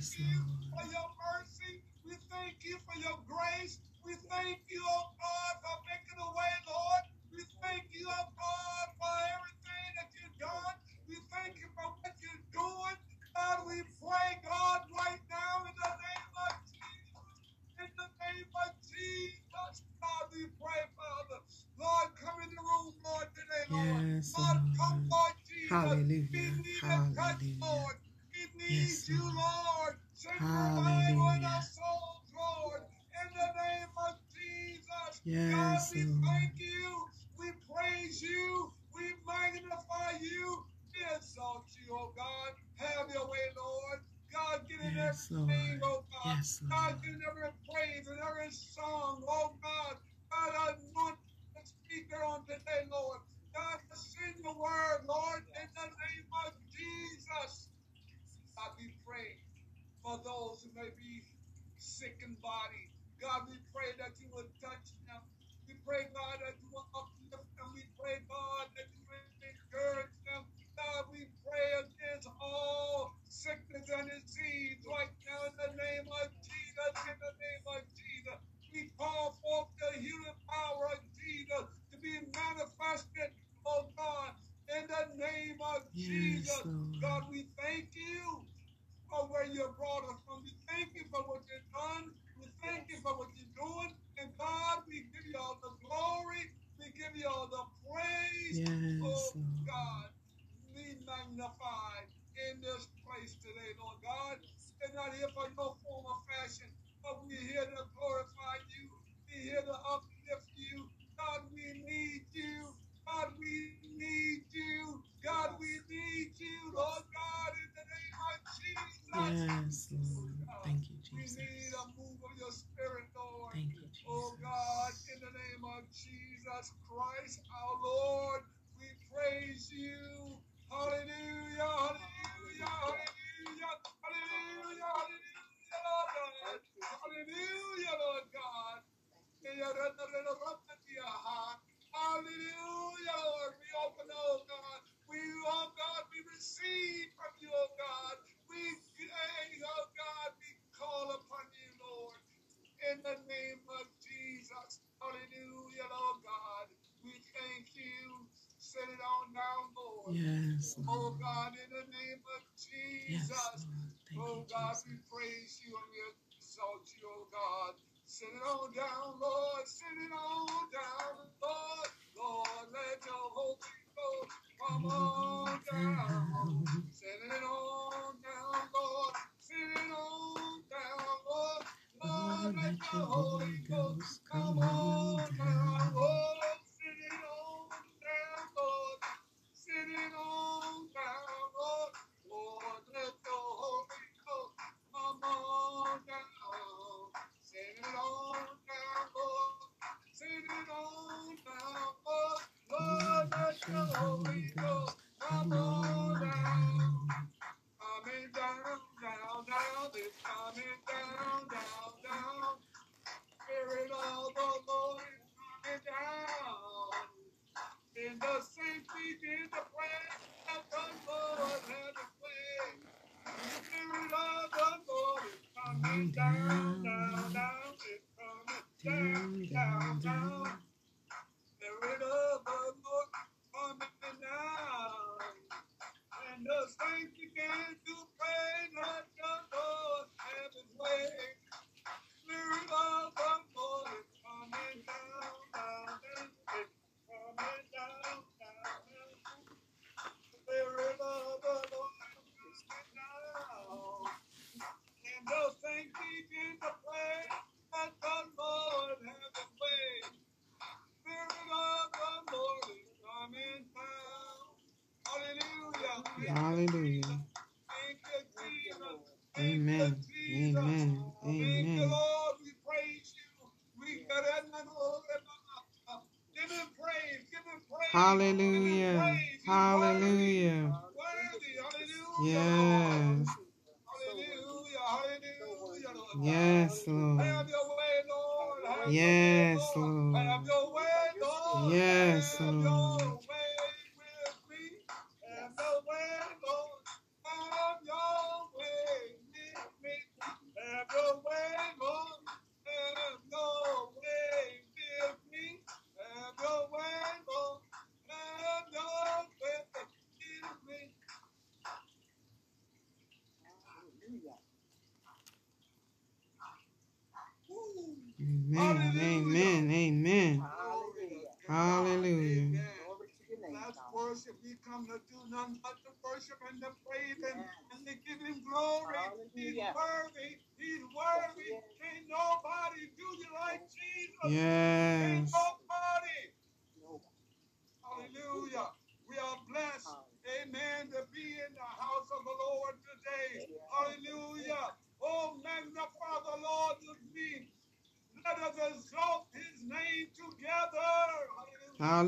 We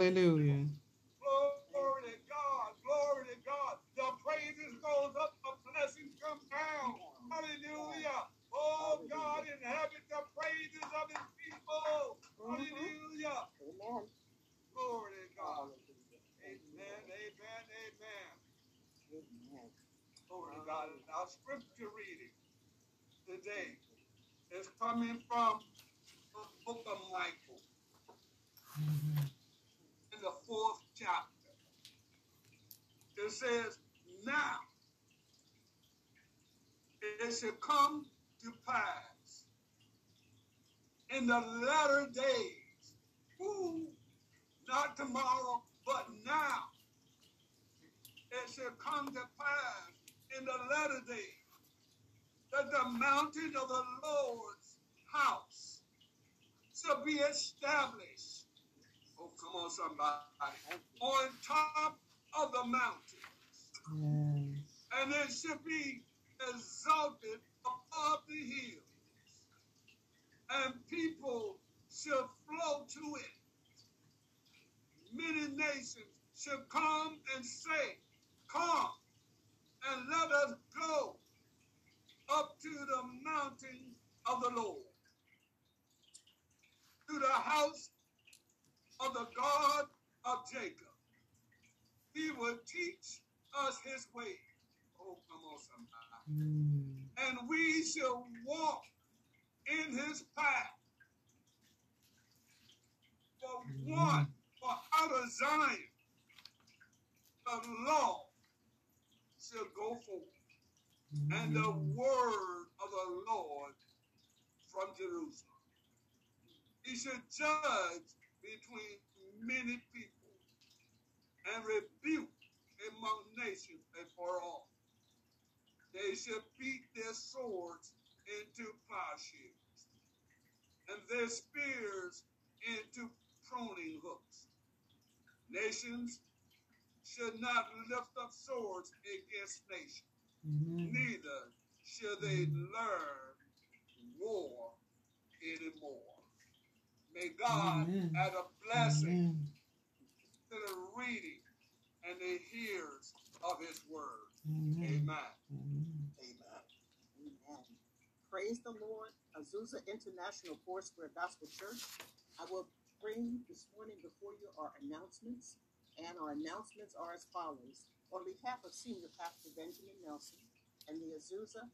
Hallelujah. Hallelujah. Glory to God. Glory to God. The praises goes up, the blessings come down. Hallelujah. Oh God, inhabit the praises of his people. Hallelujah. Amen. Glory to God. Hallelujah. Amen. Amen. Amen. Amen. Glory to God. And our scripture reading today is coming from the book of Micah in the fourth chapter. It says, Now it shall come to pass in the latter days, ooh, not tomorrow, but now, it shall come to pass in the latter days that the mountain of the Lord's house shall be established. Oh, come on, somebody. On top of the mountains. Yes. and it should be exalted above the hills, and people shall flow to it. Many nations shall come and say, Come and let us go up to the mountain of the Lord, to the house of the God of Jacob. He will teach us his way. Oh, come on, somebody. Mm. and we shall walk in his path. For one, for out of Zion, the law shall go forth, and the Mm. word of the Lord from Jerusalem. He should judge between many people and rebuke among nations and for all. They shall beat their swords into plowshares and their spears into pruning hooks. Nations should not lift up swords against nations, Amen. neither shall they learn war anymore. May God Amen. add a blessing Amen. to the reading and the hearers of his word. Amen. Amen. Amen. Amen. Amen. Praise the Lord. Azusa International Foursquare Gospel Church. I will bring this morning before you our announcements, and our announcements are as follows. On behalf of Senior Pastor Benjamin Nelson and the Azusa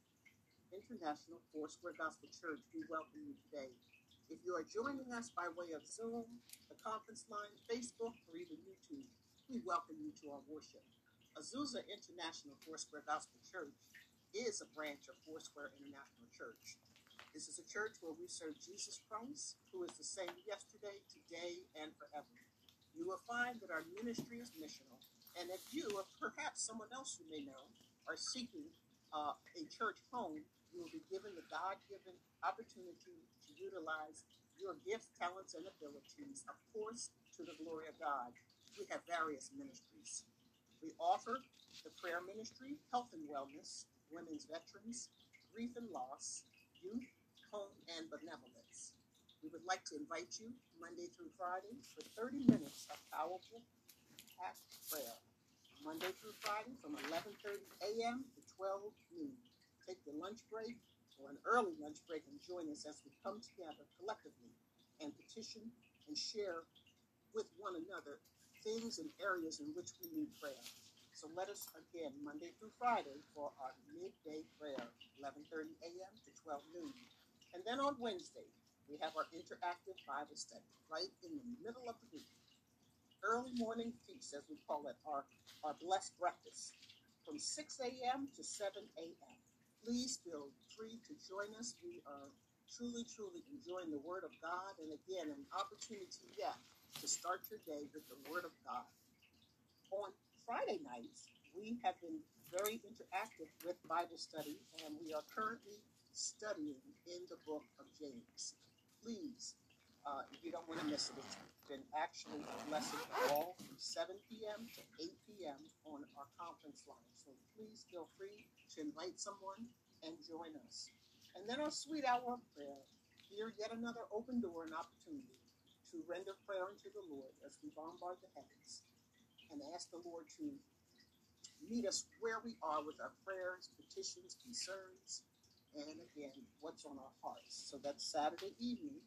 International Foursquare Gospel Church, we welcome you today. If you are joining us by way of Zoom, the conference line, Facebook, or even YouTube, we welcome you to our worship. Azusa International Foursquare Gospel Church is a branch of Foursquare International Church. This is a church where we serve Jesus Christ, who is the same yesterday, today, and forever. You will find that our ministry is missional, and if you, or perhaps someone else you may know, are seeking uh, a church home, you will be given the God given opportunity utilize your gifts, talents, and abilities, of course, to the glory of God. We have various ministries. We offer the prayer ministry, health and wellness, women's veterans, grief and loss, youth, home and benevolence. we would like to invite you Monday through Friday for 30 minutes of powerful, packed prayer. Monday through Friday from 11:30 a.m. to 12 noon. Take the lunch break or an early lunch break and join us as we come together collectively and petition and share with one another things and areas in which we need prayer. So let us again Monday through Friday for our midday prayer, 11:30 a.m. to 12 noon. And then on Wednesday, we have our interactive Bible study right in the middle of the week. Early morning feast, as we call it, our, our blessed breakfast from 6 a.m. to 7 a.m. Please feel free to join us. We are truly, truly enjoying the Word of God. And again, an opportunity yet to start your day with the Word of God. On Friday nights, we have been very interactive with Bible study, and we are currently studying in the book of James. Please, uh, you don't want to miss it. It's been actually a lesson all from 7 p.m. to 8 p.m. on our conference line. So please feel free to invite someone and join us. And then our sweet hour of prayer. Here, yet another open door and opportunity to render prayer unto the Lord as we bombard the heavens and ask the Lord to meet us where we are with our prayers, petitions, concerns, and again, what's on our hearts. So that's Saturday evening,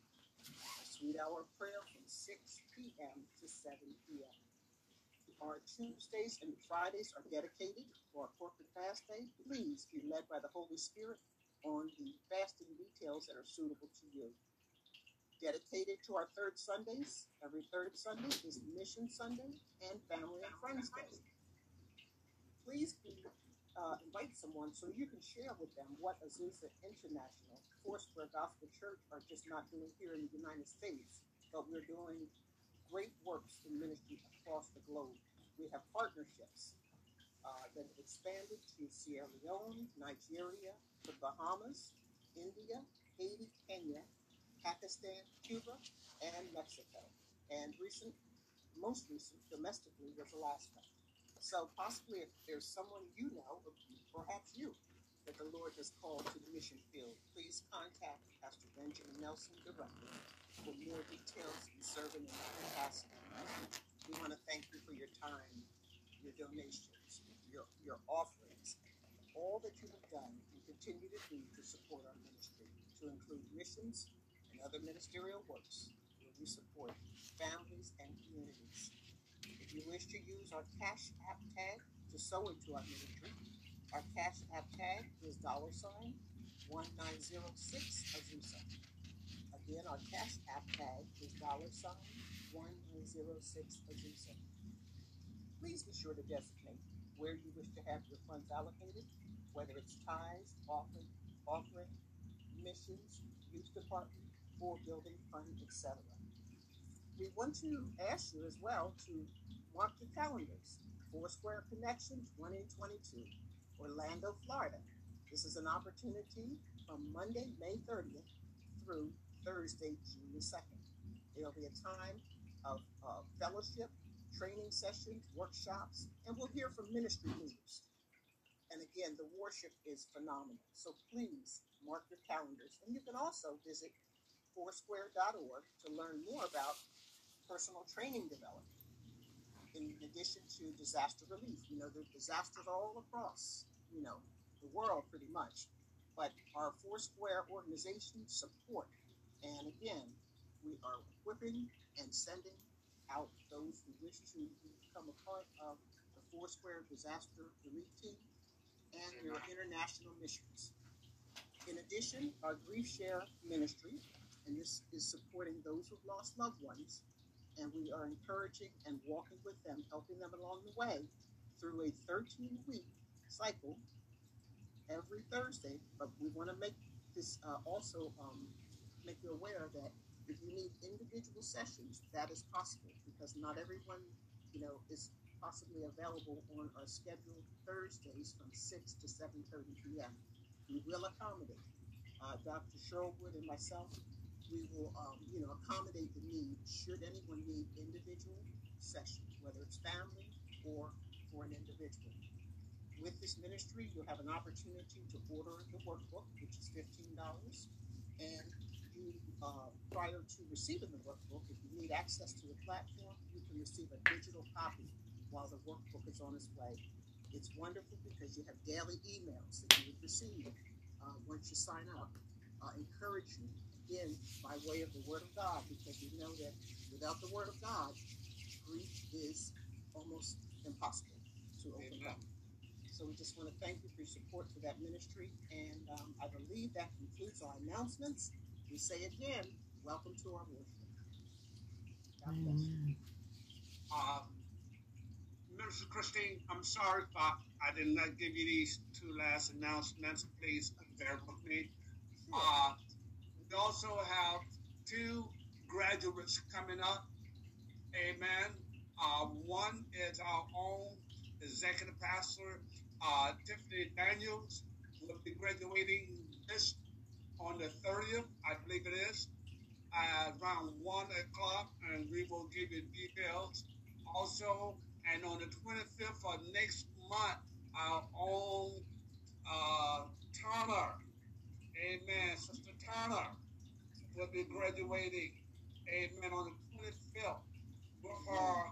a sweet hour of prayer from 6 p.m. to 7 p.m. Our Tuesdays and Fridays are dedicated for our corporate fast day. Please be led by the Holy Spirit on the fasting details that are suitable to you. Dedicated to our third Sundays, every third Sunday is Mission Sunday and Family and Friends Day. Please be, uh, invite someone so you can share with them what Azusa International, Foursquare Gospel Church are just not doing here in the United States, but we're doing great works in ministry across the globe. We have partnerships uh, that expanded to Sierra Leone, Nigeria, the Bahamas, India, Haiti, Kenya, Pakistan, Cuba, and Mexico. And recent, most recent, domestically was Alaska. So possibly if there's someone you know, perhaps you, that the Lord has called to the mission field, please contact Pastor Benjamin Nelson directly for more details in serving in that capacity. We want to thank you for your time, your donations, your, your offerings, all that you have done and continue to do to support our ministry, to include missions and other ministerial works where we support families and communities. If you wish to use our Cash App tag to sow into our ministry, our Cash App tag is dollar sign 1906 Azusa. Again, our Cash App tag is dollar sign 1906 Azusa. Please be sure to designate where you wish to have your funds allocated, whether it's tithes, offering, offering, missions, youth department, or building fund, etc. We want to ask you as well to mark your calendars. Foursquare Connection 2022, Orlando, Florida. This is an opportunity from Monday, May 30th through Thursday, June 2nd. There'll be a time of uh, fellowship, training sessions, workshops, and we'll hear from ministry leaders. And again, the worship is phenomenal. So please mark your calendars. And you can also visit foursquare.org to learn more about personal training development. In addition to disaster relief, you know, there are disasters all across, you know, the world pretty much. But our Foursquare organization support. And again, we are equipping and sending out those who wish to become a part of the Foursquare Disaster Relief Team and their international missions. In addition, our Grief Share Ministry, and this is supporting those who've lost loved ones, and we are encouraging and walking with them, helping them along the way through a 13 week cycle every Thursday. But we want to make this uh, also um, make you aware that if you need individual sessions, that is possible because not everyone, you know, is possibly available on our scheduled Thursdays from 6 to 7.30 p.m. We will accommodate. Uh, Dr. Sherwood and myself we will, um, you know, accommodate the need should anyone need individual sessions, whether it's family or for an individual. With this ministry, you'll have an opportunity to order the workbook, which is fifteen dollars, and you uh, prior to receiving the workbook, if you need access to the platform, you can receive a digital copy while the workbook is on its way. It's wonderful because you have daily emails that you would receive uh, once you sign up, uh, encourage you again by way of the Word of God, because we know that without the Word of God, grief is almost impossible to overcome. So we just want to thank you for your support for that ministry, and um, I believe that concludes our announcements. We say again, welcome to our worship. God bless you. Amen. Uh, Minister Christine, I'm sorry if I, I did not give you these two last announcements. Please bear with me. Uh, we also have two graduates coming up. Amen. Uh, one is our own executive pastor, uh, Tiffany Daniels, will be graduating this on the 30th, I believe it is, uh, around 1 o'clock, and we will give you details. Also, and on the 25th of next month, our own uh, Turner, amen, Sister Turner, will be graduating, amen, on the 25th with her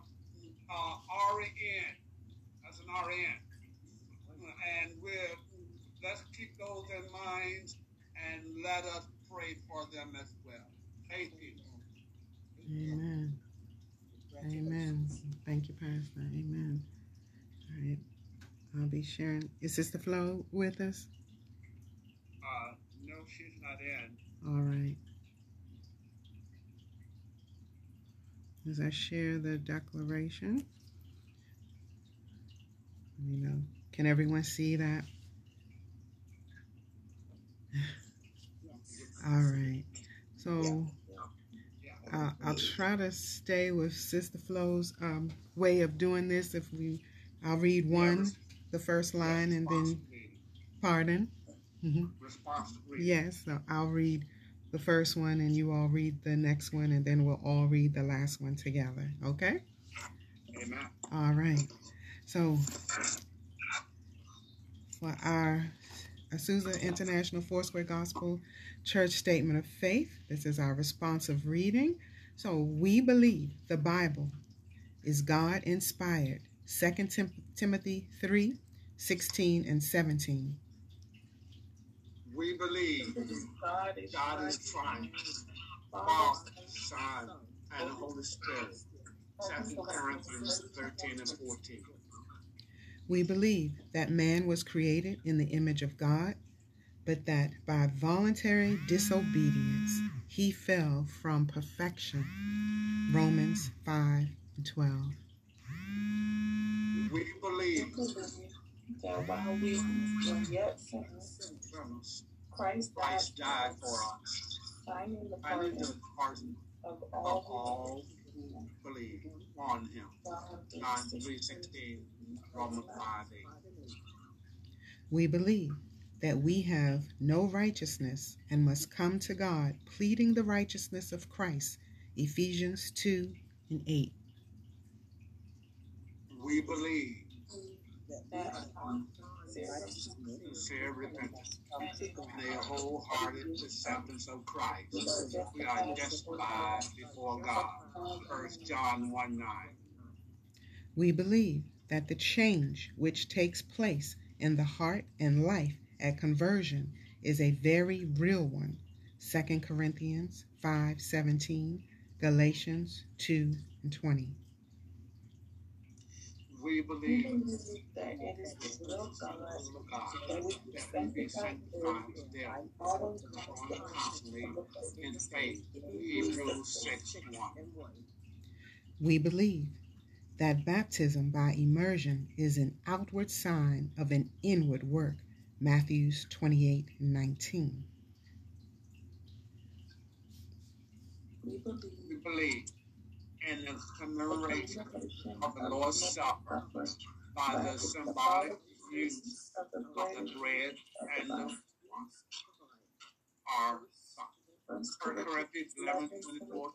uh, RN, as an RN. And we're, let's keep those in mind and let us pray for them as well. Thank you. Amen. Amen. Thank you, Pastor. Amen. All right. I'll be sharing. Is Sister Flo with us? Uh, no, she's not in. All right. As I share the declaration, you know, can everyone see that? All right. So uh, I'll try to stay with Sister Flo's um, way of doing this. If we, I'll read one, the first line, and then pardon. hmm reading. Yes, so I'll read the first one, and you all read the next one, and then we'll all read the last one together. Okay? Amen. All right. So for our Azusa International Foursquare Gospel Church Statement of Faith, this is our responsive reading. So we believe the Bible is God inspired. 2 Tim- Timothy 3 16 and 17. We believe God is, God is triune. Father, Father, Son, Son, and the Holy Spirit. Second Corinthians 13 and 14. We believe that man was created in the image of God, but that by voluntary disobedience he fell from perfection. Romans 5 and 12. We believe that while we were yet sinners, Christ died, Christ died for us, signing the pardon the pardon of of all all who believe on him. who John 3.16, Romans 5 8. We believe that we have no righteousness and must come to God pleading the righteousness of Christ. Ephesians 2 and 8. We believe that sincere repentance and a wholehearted acceptance of Christ. We are justified before God. 1 John 1 9. We believe that the change which takes place in the heart and life at conversion is a very real one. 2 Corinthians 5:17, Galatians 2 and 20. We we believe believe that it is the will of God God, that we that we be sanctified daily, always growing constantly in faith. Hebrews 6 1. We believe that baptism by immersion is an outward sign of an inward work. Matthews 28 and 19. we believe We believe in the commemoration of the Lord's Supper by the symbolic use of the bread and the our 1 Corinthians 11 24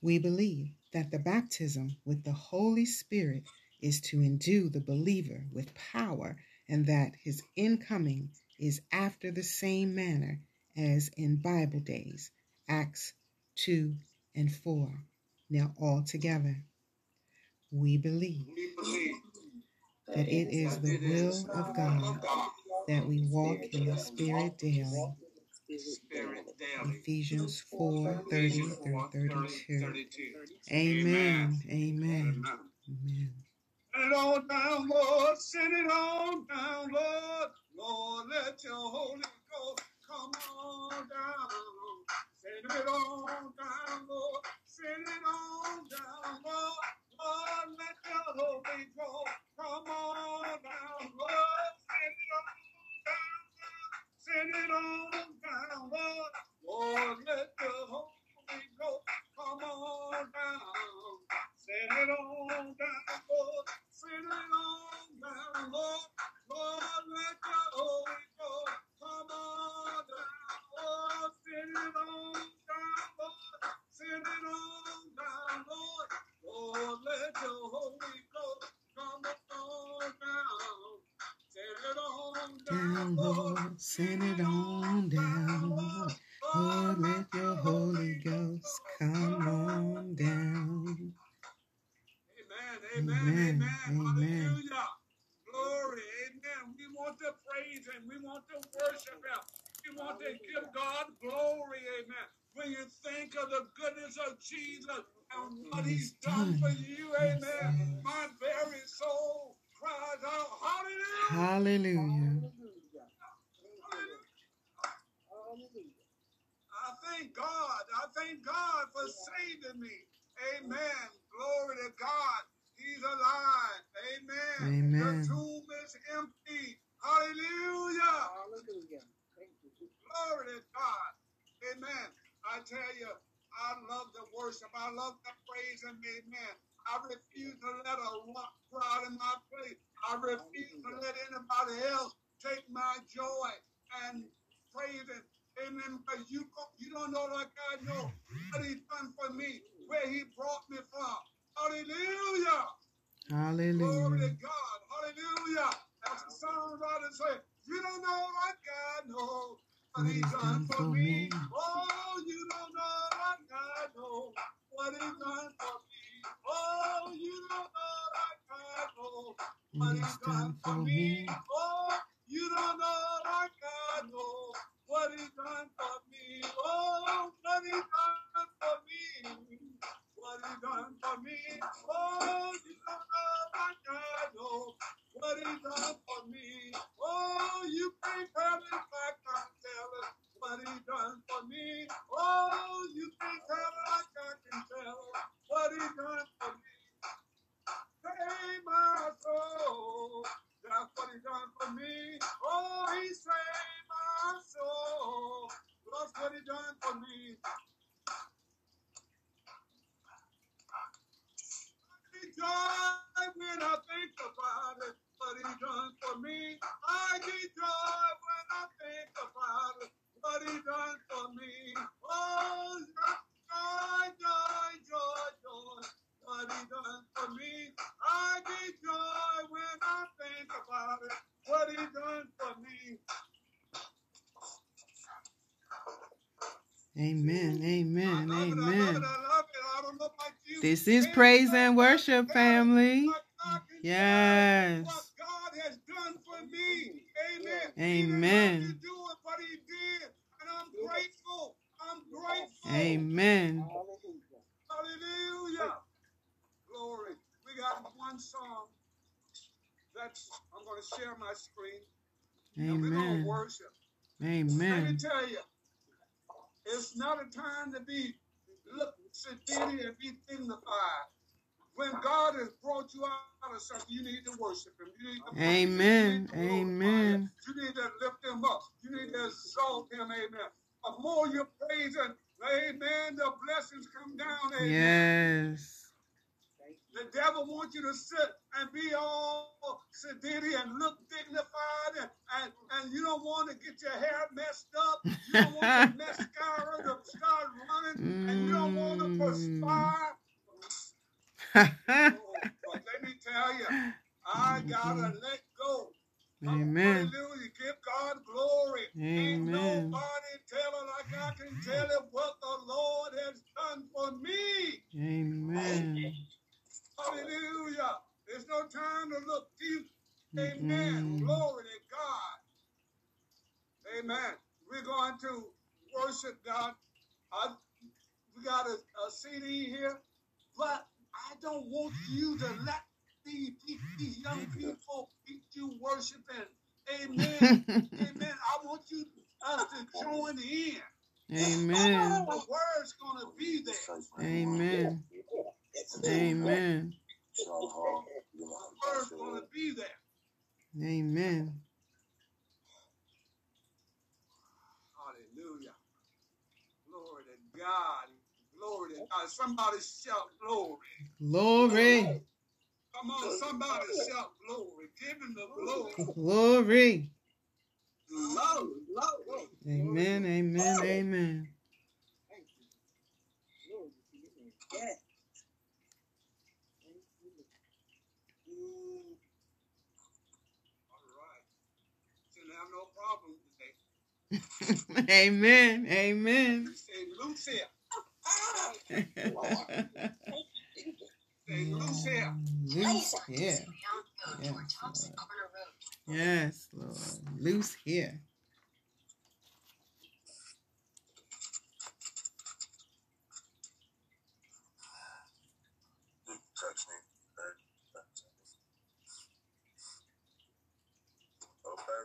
We believe that the baptism with the Holy Spirit is to endue the believer with power and that his incoming is after the same manner as in Bible days. Acts 2 and 4. Now, all together, we believe that it is the will of God that we walk in the Spirit daily. Ephesians 4 30 through 4, 30, 32. 32. Amen. Amen. Amen. Send it on down, Lord. Send it on down, Lord. Lord, let your Holy Ghost come on down. Send it on down, Lord. Send it on down, Lord. Lord, let your Holy Ghost come on down, Lord. Send it on down, Lord. Send it on down, Lord. Lord, let Send it on down, Lord. Lord, let your Holy Ghost come on down. Amen, amen, Amen, amen. amen. Hallelujah. Glory, amen. We want to praise Him. We want to worship Him. We want to give God glory, amen. When you think of the goodness of Jesus and what He's done for you, amen, my very soul cries out, Hallelujah. Hallelujah. Hallelujah. Thank you, Lord. Hallelujah. I thank God. I thank God for saving me. Amen. Glory to God. He's alive. Amen. Amen. The tomb is empty. Hallelujah. Hallelujah. Thank you. Glory to God. Amen. I tell you, I love the worship. I love the praise and amen. I refuse to let a rock crowd in my place. I refuse to let anybody else take my joy and praise it. Amen. Because you, you don't know like I know what he's done for me, where he brought me from. Hallelujah. Hallelujah. Glory to God. Hallelujah. As the songwriter say, you don't know like oh, God knows what he's done for me. Oh, you don't know like God knows what he's done for me. Oh, you don't know like God knows What what he's done for me. Oh, you don't know like God knows what he's done for me. Oh, what he's done for me. What he done for me. Oh, you what he done for me. Oh, you can't tell it like I can tell. What he done for me. Oh, you can't tell I can tell. What he done for me. My soul. That's what he done for me. Oh, he saved my soul. That's what he done for me. Joy when I think about it. What he done for me. I get joy when I think about it. What he done for me. Oh, joy, joy, joy, joy. What he done for me. I get joy when I think about it. What he done for me. Amen. Amen. I love it, I love Amen. This is praise and worship, family. God can do, Yes. What God has done for me. Amen. Amen. He didn't have to do it, but he did. And I'm grateful. I'm grateful. Amen. Hallelujah. Glory. We got one song that's I'm going to share my screen. And we're going Amen. to worship. Let me tell you, it's not a time to be sedity and be dignified. When God has brought you out of something, you need to worship Him. You need to praise Him. You Amen. need to. Amen. You need to lift Him up. You need to exalt Him. Amen. The more you praise Him, Amen, the blessings come down. Amen. Yes. The devil wants you to sit and be all sedentary and look dignified, and, and, and you don't want to get your hair messed up. You don't want the mascara to start running, and you don't want to perspire. but let me tell you, I gotta let go. Amen. Hallelujah. Give God glory. Amen. Ain't nobody telling like I can tell him what the Lord has done for me. Amen. Hallelujah. There's no time to look deep. Amen. Mm-hmm. Glory to God. Amen. We're going to worship God. I, we got a, a CD here, but I don't want you to let these, these, these young people keep you worshiping. Amen. Amen. I want you us to join in. Amen. The word's going to be there. Amen. Amen. Amen. Hallelujah. Glory to God. Glory to God. Somebody shout glory. Glory. Come on, somebody shout glory. Give him the glory. Glory. Love, love. Amen. Amen. Amen. Thank you. Glory. Yes. Thank you, Lord. All right. Shouldn't have no problem today. Amen. Amen. Say loose here. Say loose here. Loose here. Yes, Yes, Lord. Loose here. Text me. Okay.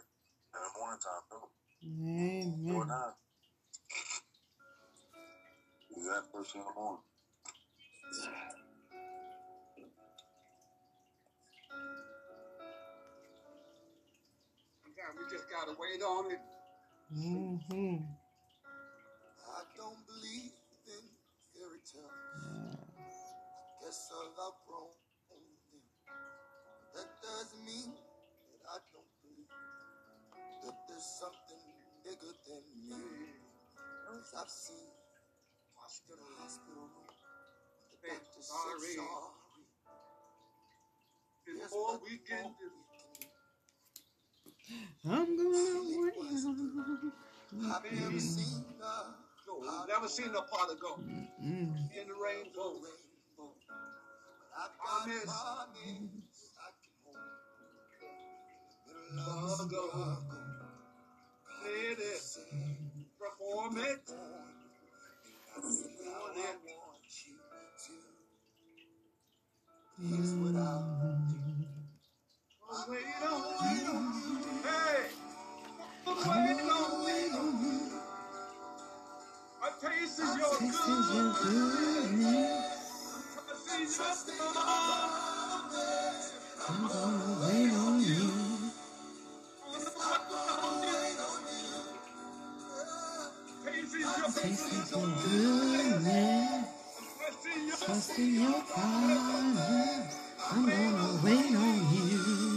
In the morning time, too. Do it Amen. now. You got first thing in the morning. Sometimes we just gotta wait on it. Mm-hmm. I don't believe in fairy tales. Guess I've outgrown them. That doesn't mean that there's something bigger than me. Cause I've seen in a hospital room. The Hey, doctor said sorry. sorry. There's Before nothing we can more do we can do. I'm gonna wait. I've never seen a go. We've never seen a pot of gold Mm. in the rainbow. rainbow. But I've got Promise. promise I In. Let it perform it. That's how I want you to. Here's what I'll do. Wait on, wait on. Hey, wait on, wait on. I tasted your Tasted your goodness. goodness. I see your love. Tasted your Tasted your goodness. Trust in your promise. I'm gonna wait on you.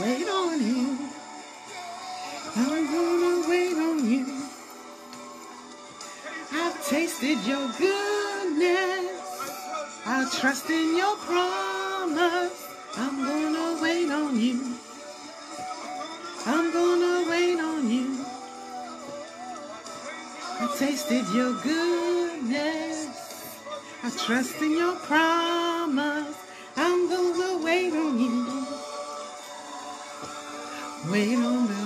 wait on You. I'm gonna wait on you. I've tasted your goodness. I trust in your promise. I'm gonna wait on you. I'm gonna wait on you. I tasted your goodness. I trust in your promise. wait on me.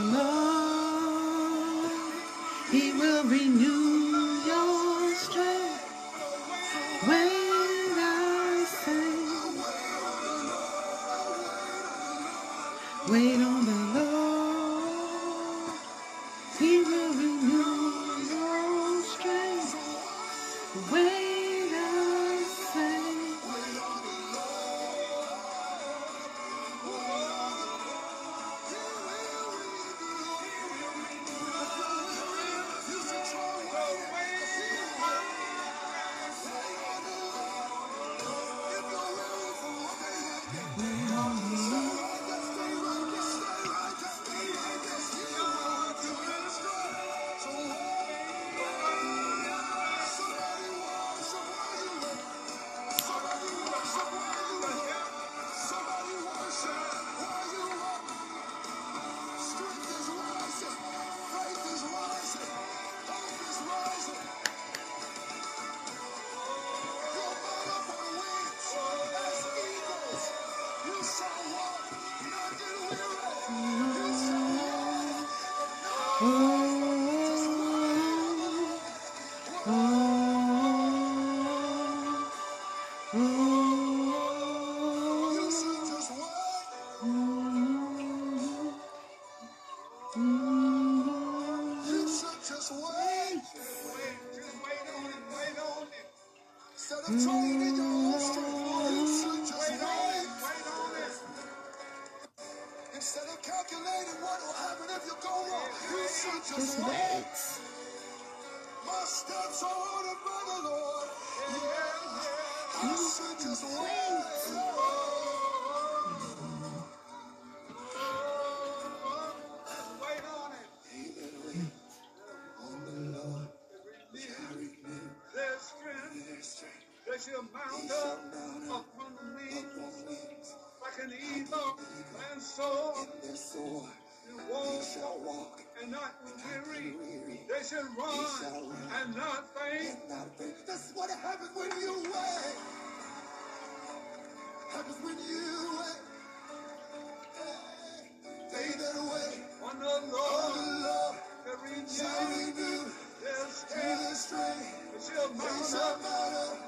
Cause you're a mountain upon me. Like an eagle and soar. You shall walk and not weary. They shall run and not faint. That's what happens when you wait. Happens when you wait. Day that wait on the Lord, shall can't stray. They shall mount up.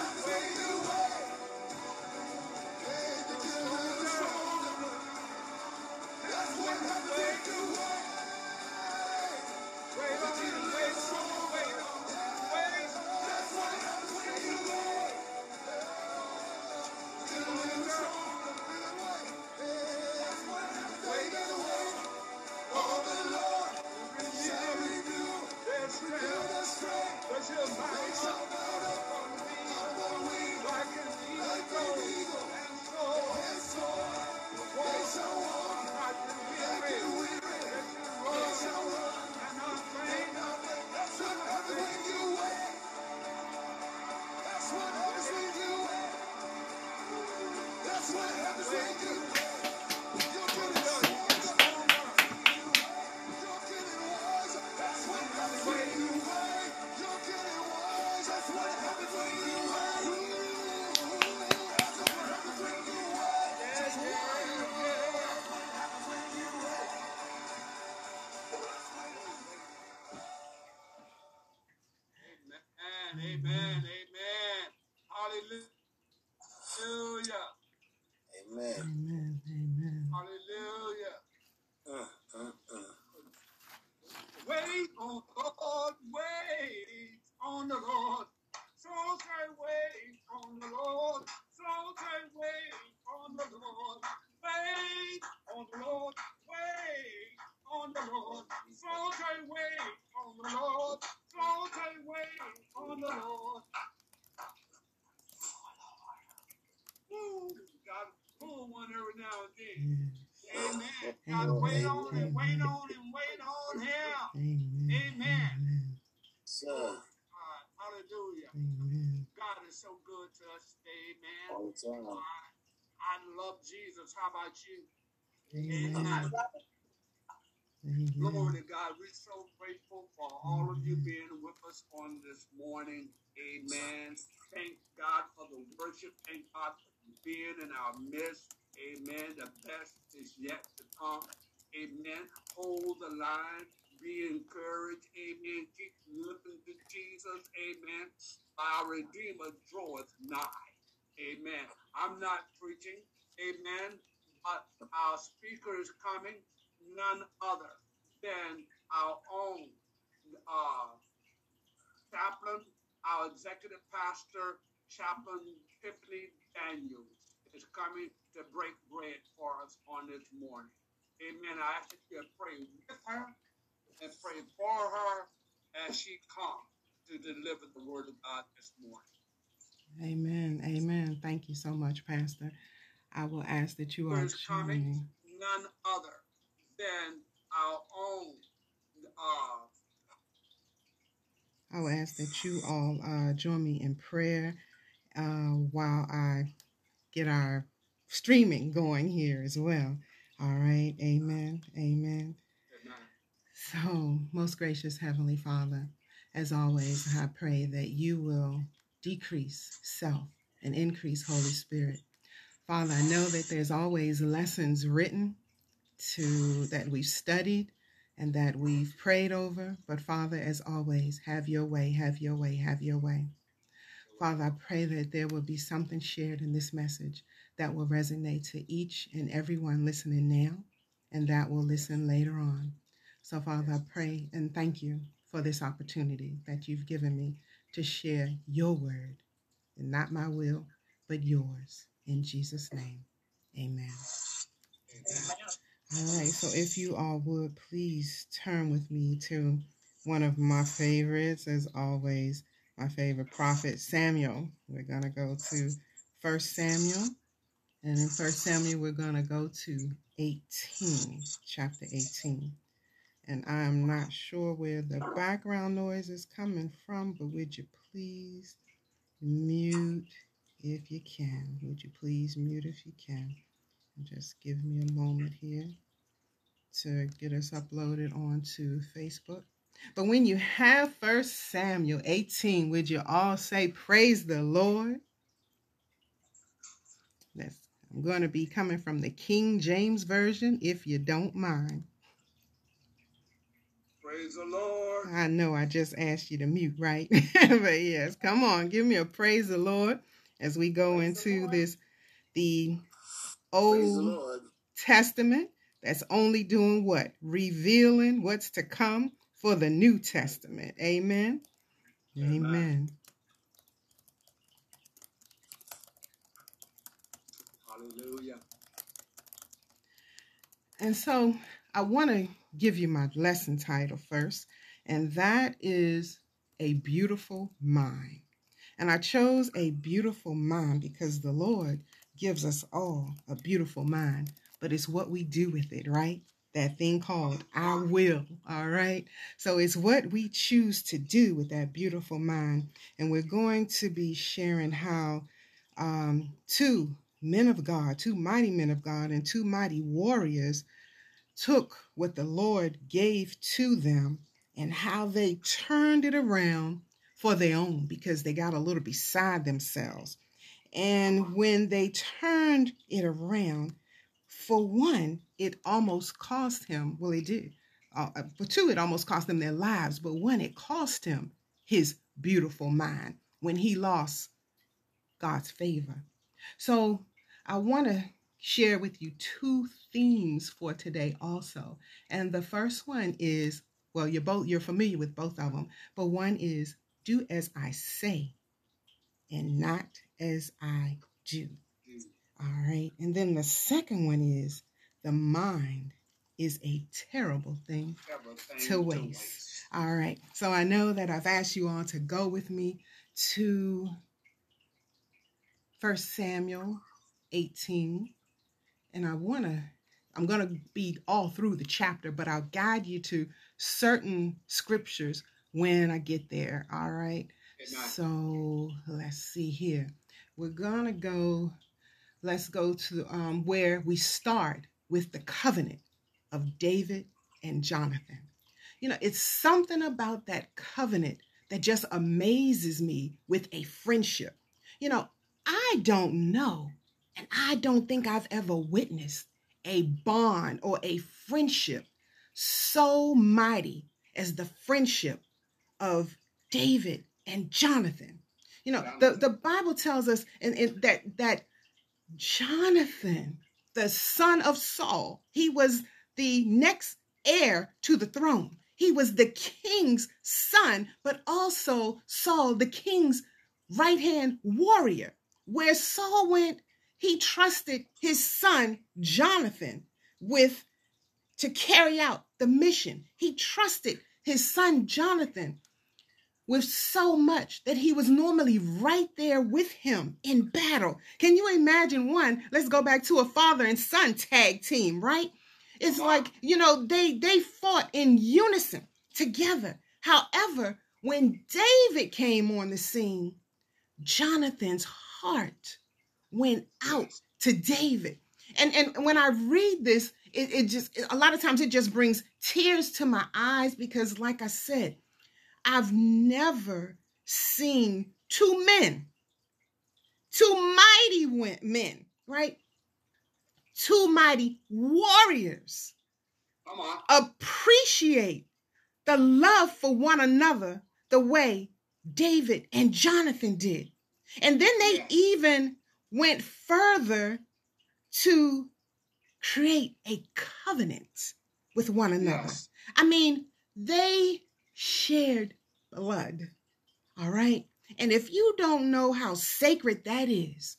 Amen. Gotta wait on and wait on and wait on him. Amen. Amen. Amen. Sir. Oh, God, hallelujah. Amen. God is so good to us today, man. All the time. Oh, I, I love Jesus. How about you? Amen. Glory Amen. to God. We're so grateful for all of you being with us on this morning. Amen. Thank God for the worship. Thank God for being in our midst. Amen. The best is yet to come. Amen. Hold the line. Be encouraged. Amen. Keep looking to Jesus. Amen. Our Redeemer draweth nigh. Amen. I'm not preaching. Amen. But our speaker is coming. None other than our own uh, chaplain, our executive pastor, Chaplain Tiffany Daniels, is coming to break bread for us on this morning. Amen. I ask that you to pray with her and pray for her as she comes to deliver the word of God this morning. Amen. Amen. Thank you so much, Pastor. I will ask that you is coming? join me. None other than our own uh, I will ask that you all uh, join me in prayer uh, while I get our streaming going here as well. All right. Amen. Amen. So, most gracious Heavenly Father, as always, I pray that you will decrease self and increase Holy Spirit. Father, I know that there's always lessons written to that we've studied and that we've prayed over, but Father, as always, have your way, have your way, have your way. Father, I pray that there will be something shared in this message that will resonate to each and everyone listening now and that will listen later on. So, Father, I pray and thank you for this opportunity that you've given me to share your word, and not my will, but yours. In Jesus' name, amen. All right, so if you all would please turn with me to one of my favorites, as always, my favorite prophet, Samuel. We're going to go to First Samuel. And in First Samuel, we're going to go to 18, chapter 18. And I'm not sure where the background noise is coming from, but would you please mute if you can? Would you please mute if you can? And just give me a moment here to get us uploaded onto Facebook. But when you have First Samuel 18, would you all say, Praise the Lord? That's, I'm going to be coming from the King James Version, if you don't mind. Praise the Lord. I know I just asked you to mute, right? but yes, come on, give me a praise the Lord as we go Praise into Lord. this the Praise the Old Testament that's only doing what? Revealing what's to come for the New Testament. Amen. Amen. Amen. Hallelujah. And so I want to give you my lesson title first, and that is A Beautiful Mind. And I chose A Beautiful Mind because the Lord gives us all a beautiful mind, but it's what we do with it, right? That thing called our will, all right? So it's what we choose to do with that beautiful mind. And we're going to be sharing how um, two men of God, two mighty men of God, and two mighty warriors took what the Lord gave to them and how they turned it around for their own because they got a little beside themselves. And when they turned it around, for one, it almost cost him, well, it did. Uh, uh, for two, it almost cost them their lives. But one, it cost him his beautiful mind when he lost God's favor. So I want to share with you two themes for today also. And the first one is, well, you're both you're familiar with both of them, but one is do as I say and not as I do. All right. And then the second one is the mind is a terrible thing Everything to waste. All right. So I know that I've asked you all to go with me to First Samuel 18. And I want to I'm going to be all through the chapter, but I'll guide you to certain scriptures when I get there. All right. So let's see here. We're going to go, let's go to um, where we start with the covenant of David and Jonathan. You know, it's something about that covenant that just amazes me with a friendship. You know, I don't know, and I don't think I've ever witnessed a bond or a friendship so mighty as the friendship of David and Jonathan. You know, the, the Bible tells us in, in that that Jonathan, the son of Saul, he was the next heir to the throne. He was the king's son, but also Saul, the king's right hand warrior. Where Saul went, he trusted his son Jonathan with to carry out the mission. He trusted his son Jonathan with so much that he was normally right there with him in battle. Can you imagine one? Let's go back to a father and son tag team, right? It's like, you know, they they fought in unison together. However, when David came on the scene, Jonathan's heart went out to David. And and when I read this, it, it just a lot of times it just brings tears to my eyes because, like I said, I've never seen two men, two mighty men, right? Two mighty warriors appreciate the love for one another the way David and Jonathan did. And then they even went further to create a covenant with one another. Yes. I mean, they shared blood. All right. And if you don't know how sacred that is,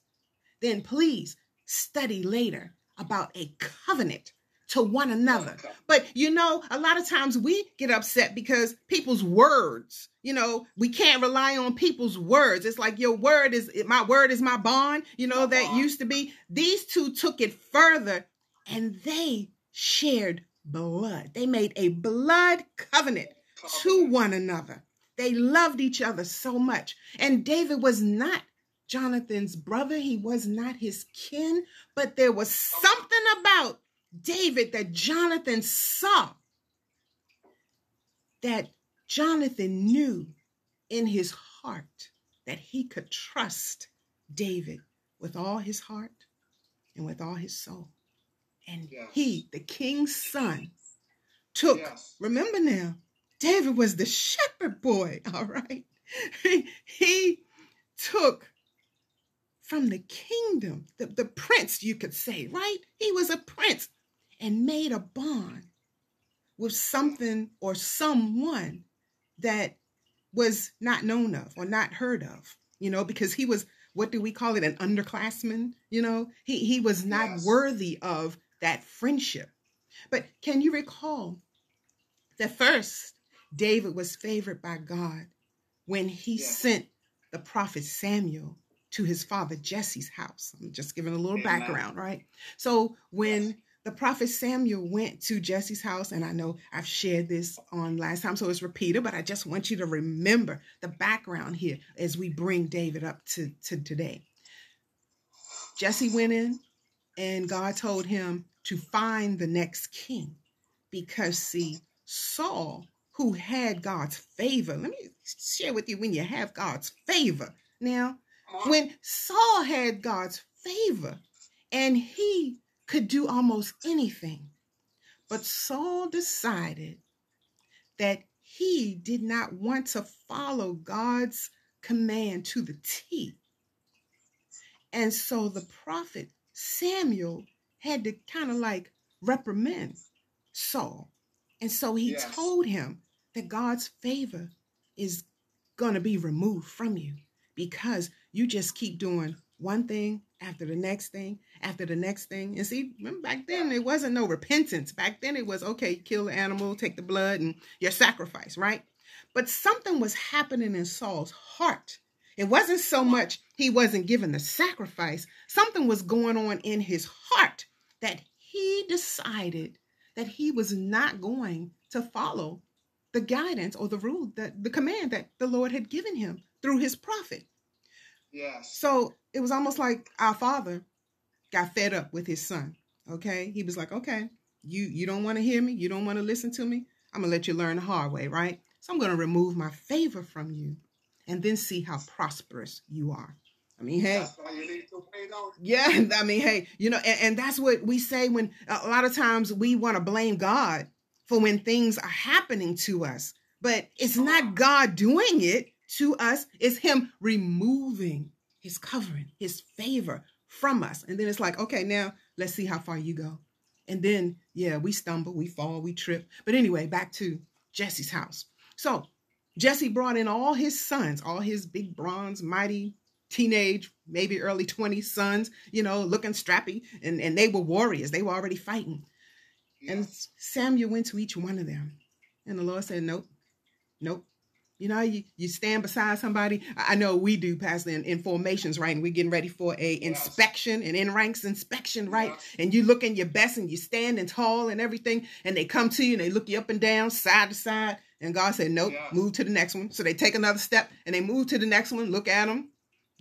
then please study later about a covenant to one another. But you know, a lot of times we get upset because people's words, you know, we can't rely on people's words. It's like your word is my word is my bond, you know, that used to be. These two took it further and they shared blood. They made a blood covenant to one another. They loved each other so much. And David was not Jonathan's brother, he was not his kin, but there was something about David that Jonathan saw that Jonathan knew in his heart that he could trust David with all his heart and with all his soul. And Yes. he, the king's son, took, Yes. remember now, David was the shepherd boy, all right? He, he took from the kingdom, the, the prince, you could say, right? He was a prince and made a bond with something or someone that was not known of or not heard of, you know, because he was, what do we call it, an underclassman, you know? He, he was not Yes. worthy of that friendship. But can you recall that first David was favored by God when he Yes. sent the prophet Samuel to his father Jesse's house? I'm just giving a little Amen. background, right? So when Yes. The prophet Samuel went to Jesse's house, and I know I've shared this on last time, so it's repeated, but I just want you to remember the background here as we bring David up to, to today. Jesse went in, and God told him to find the next king because, see, Saul, who had God's favor, let me share with you when you have God's favor. Now, when Saul had God's favor and he could do almost anything, but Saul decided that he did not want to follow God's command to the T. And so the prophet Samuel had to kind of like reprimand Saul. And so he Yes. told him that God's favor is going to be removed from you because you just keep doing one thing after the next thing after the next thing. And see, back then there wasn't no repentance. Back then it was okay, kill the animal, take the blood, and your sacrifice, right? But something was happening in Saul's heart. It wasn't so much he wasn't given the sacrifice, something was going on in his heart that he decided that he was not going to follow the guidance or the rule that the command that the Lord had given him through his prophet. Yes. So it was almost like our father got fed up with his son. Okay. He was like, okay, you you don't want to hear me, you don't want to listen to me. I'm gonna let you learn the hard way, right? So I'm gonna remove my favor from you and then see how prosperous you are. I mean, hey, That's why you need to wait yeah, I mean, hey, you know, and, and that's what we say when a lot of times we want to blame God for when things are happening to us. But it's not God doing it to us, is Him removing His covering, His favor from us. And then it's like, okay, now let's see how far you go. And then, yeah, we stumble, we fall, we trip. But anyway, back to Jesse's house. So Jesse brought in all his sons, all his big bronze, mighty teenage, maybe early 20s sons, you know, looking strappy, and, and they were warriors. They were already fighting. And Samuel went to each one of them. And the Lord said, Nope, nope. You know, you, you stand beside somebody. I know we do, Pastor, in, in formations, right? And we're getting ready for a Yes. inspection, an in ranks inspection, right? Yes. And you looking your best and you standing tall and everything. And they come to you and they look you up and down, side to side. And God said, Nope, move to the next one. So they take another step and they move to the next one, look at them.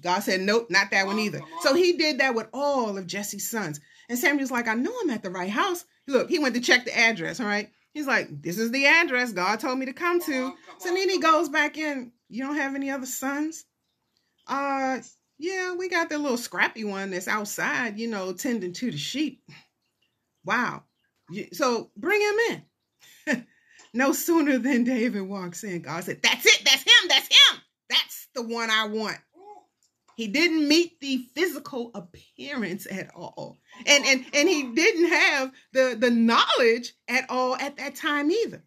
God said, Nope, not that one either. on. So he did that with all of Jesse's sons. And Samuel's like, I know I'm at the right house. Look, he went to check the address, all right? He's like, This is the address God told me to come Come to. on, come So on, then he come goes back in. You don't have any other sons? Uh yeah, we got that little scrappy one that's outside, you know, tending to the sheep. Wow. So bring him in. no sooner than David walks in, God said, That's it, that's him, that's him. That's the one I want. He didn't meet the physical appearance at all. And and and he didn't have the the knowledge at all at that time either.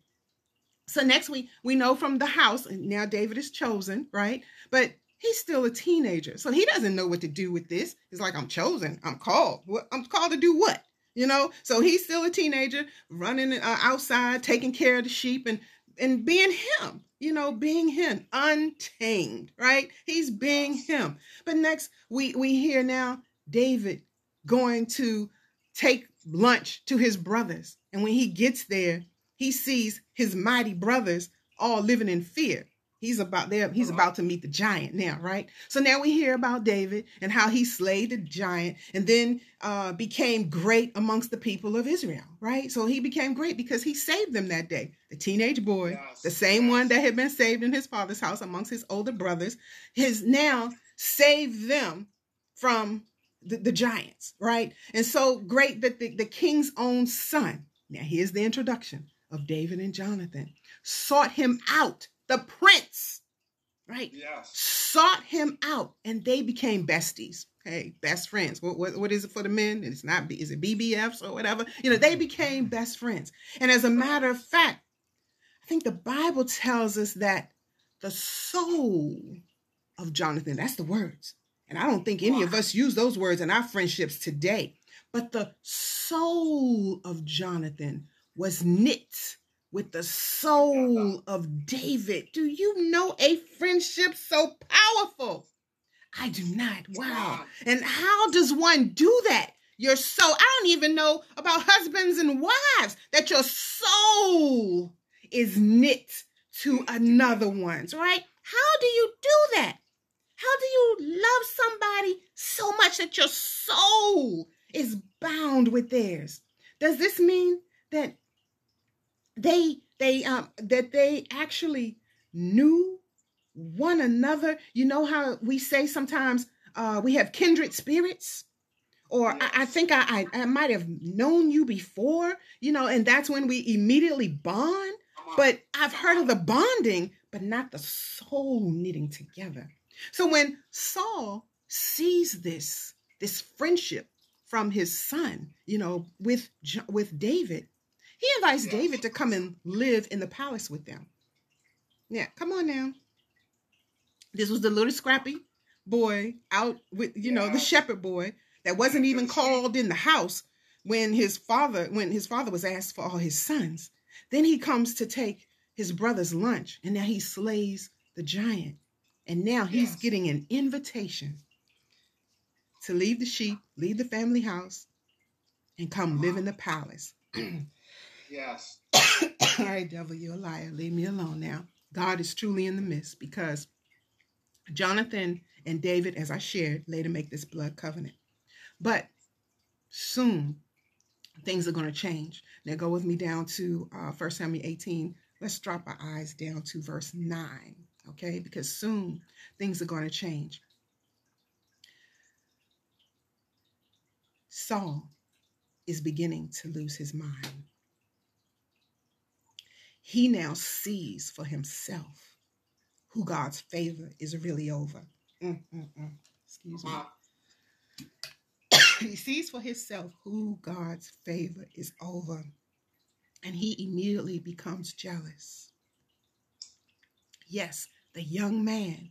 So next week we know from the house, and now David is chosen, right? But he's still a teenager, so he doesn't know what to do with this. He's like, I'm chosen, I'm called. I'm called to do what? You know. So he's still a teenager, running uh, outside, taking care of the sheep, and and being him. You know, being him, untamed, right? He's being him. But next we we hear now David going to take lunch to his brothers, and when he gets there he sees his mighty brothers all living in fear. He's about there, he's about to meet the giant now, right? So now we hear about David and how he slayed the giant and then uh, became great amongst the people of Israel, right? So he became great because he saved them that day. The teenage boy, Yes, the same yes. one that had been saved in his father's house amongst his older brothers, has now saved them from the, the giants, right? And so great that the, the king's own son, now here's the introduction of David and Jonathan, sought him out, the prince, right? Yes. Sought him out, and they became besties. Hey, best friends. What, what, what is it for the men? It's not, is it BBFs or whatever? You know, they became best friends. And as a matter of fact, I think the Bible tells us that the soul of Jonathan, that's the words. And I don't think any of us use those words in our friendships today. But the soul of Jonathan was knit with the soul of David. Do you know a friendship so powerful? I do not. Wow. And how does one do that? Your soul. I don't even know about husbands and wives that your soul is knit to another one's, right? How do you do that? How do you love somebody so much that your soul is bound with theirs? Does this mean that they they um that they actually knew one another? You know how we say sometimes uh we have kindred spirits? Or I, I think I, I I might have known you before, you know, and that's when we immediately bond. But I've heard of the bonding, but not the soul knitting together. So when Saul sees this, this friendship from his son, you know, with with David, he invites Yes. David to come and live in the palace with them. Yeah, come on now. This was the little scrappy boy out with, you know, the shepherd boy that wasn't even mm-hmm. called in the house when his father when his father was asked for all his sons. Then he comes to take his brother's lunch, and now he slays the giant. And now he's Yes. getting an invitation to leave the sheep, leave the family house, and come live in the palace. Yes. All right, devil, you're a liar. Leave me alone now. God is truly in the midst because Jonathan and David, as I shared, later make this blood covenant. But soon things are going to change. Now go with me down to uh, 1 Samuel 18. Let's drop our eyes down to verse 9, okay? Because soon things are going to change. Saul is beginning to lose his mind. He now sees for himself who God's favor is really over. Mm, mm, mm. Excuse me. he sees for himself who God's favor is over. And he immediately becomes jealous. Yes, the young man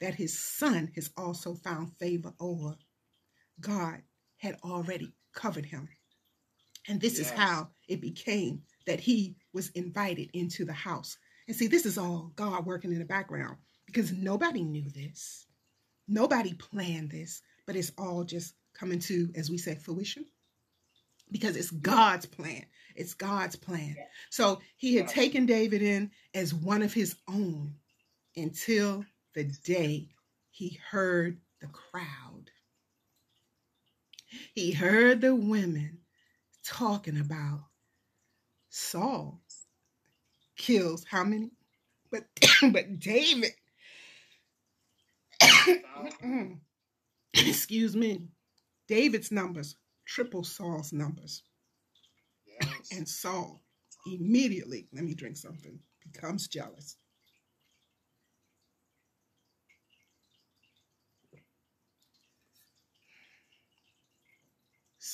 that his son has also found favor over, God had already covered him. And this is how it became that he was invited into the house. And see, this is all God working in the background because nobody knew this. Nobody planned this, but it's all just coming to, as we say, fruition because it's God's plan. It's God's plan. So he had taken David in as one of his own until the day he heard the crowd. He heard the women talking about Saul kills how many? But but David excuse me, David's numbers triple Saul's numbers. Yes. And Saul immediately, let me drink something, becomes jealous.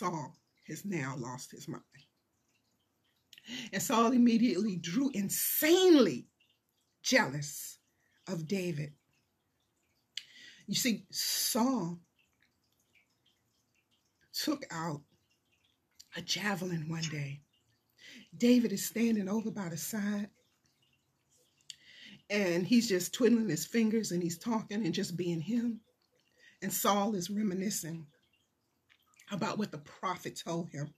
Saul has now lost his mind. And Saul immediately drew insanely jealous of David. You see, Saul took out a javelin one day. David is standing over by the side and he's just twiddling his fingers and he's talking and just being him. And Saul is reminiscing about what the prophet told him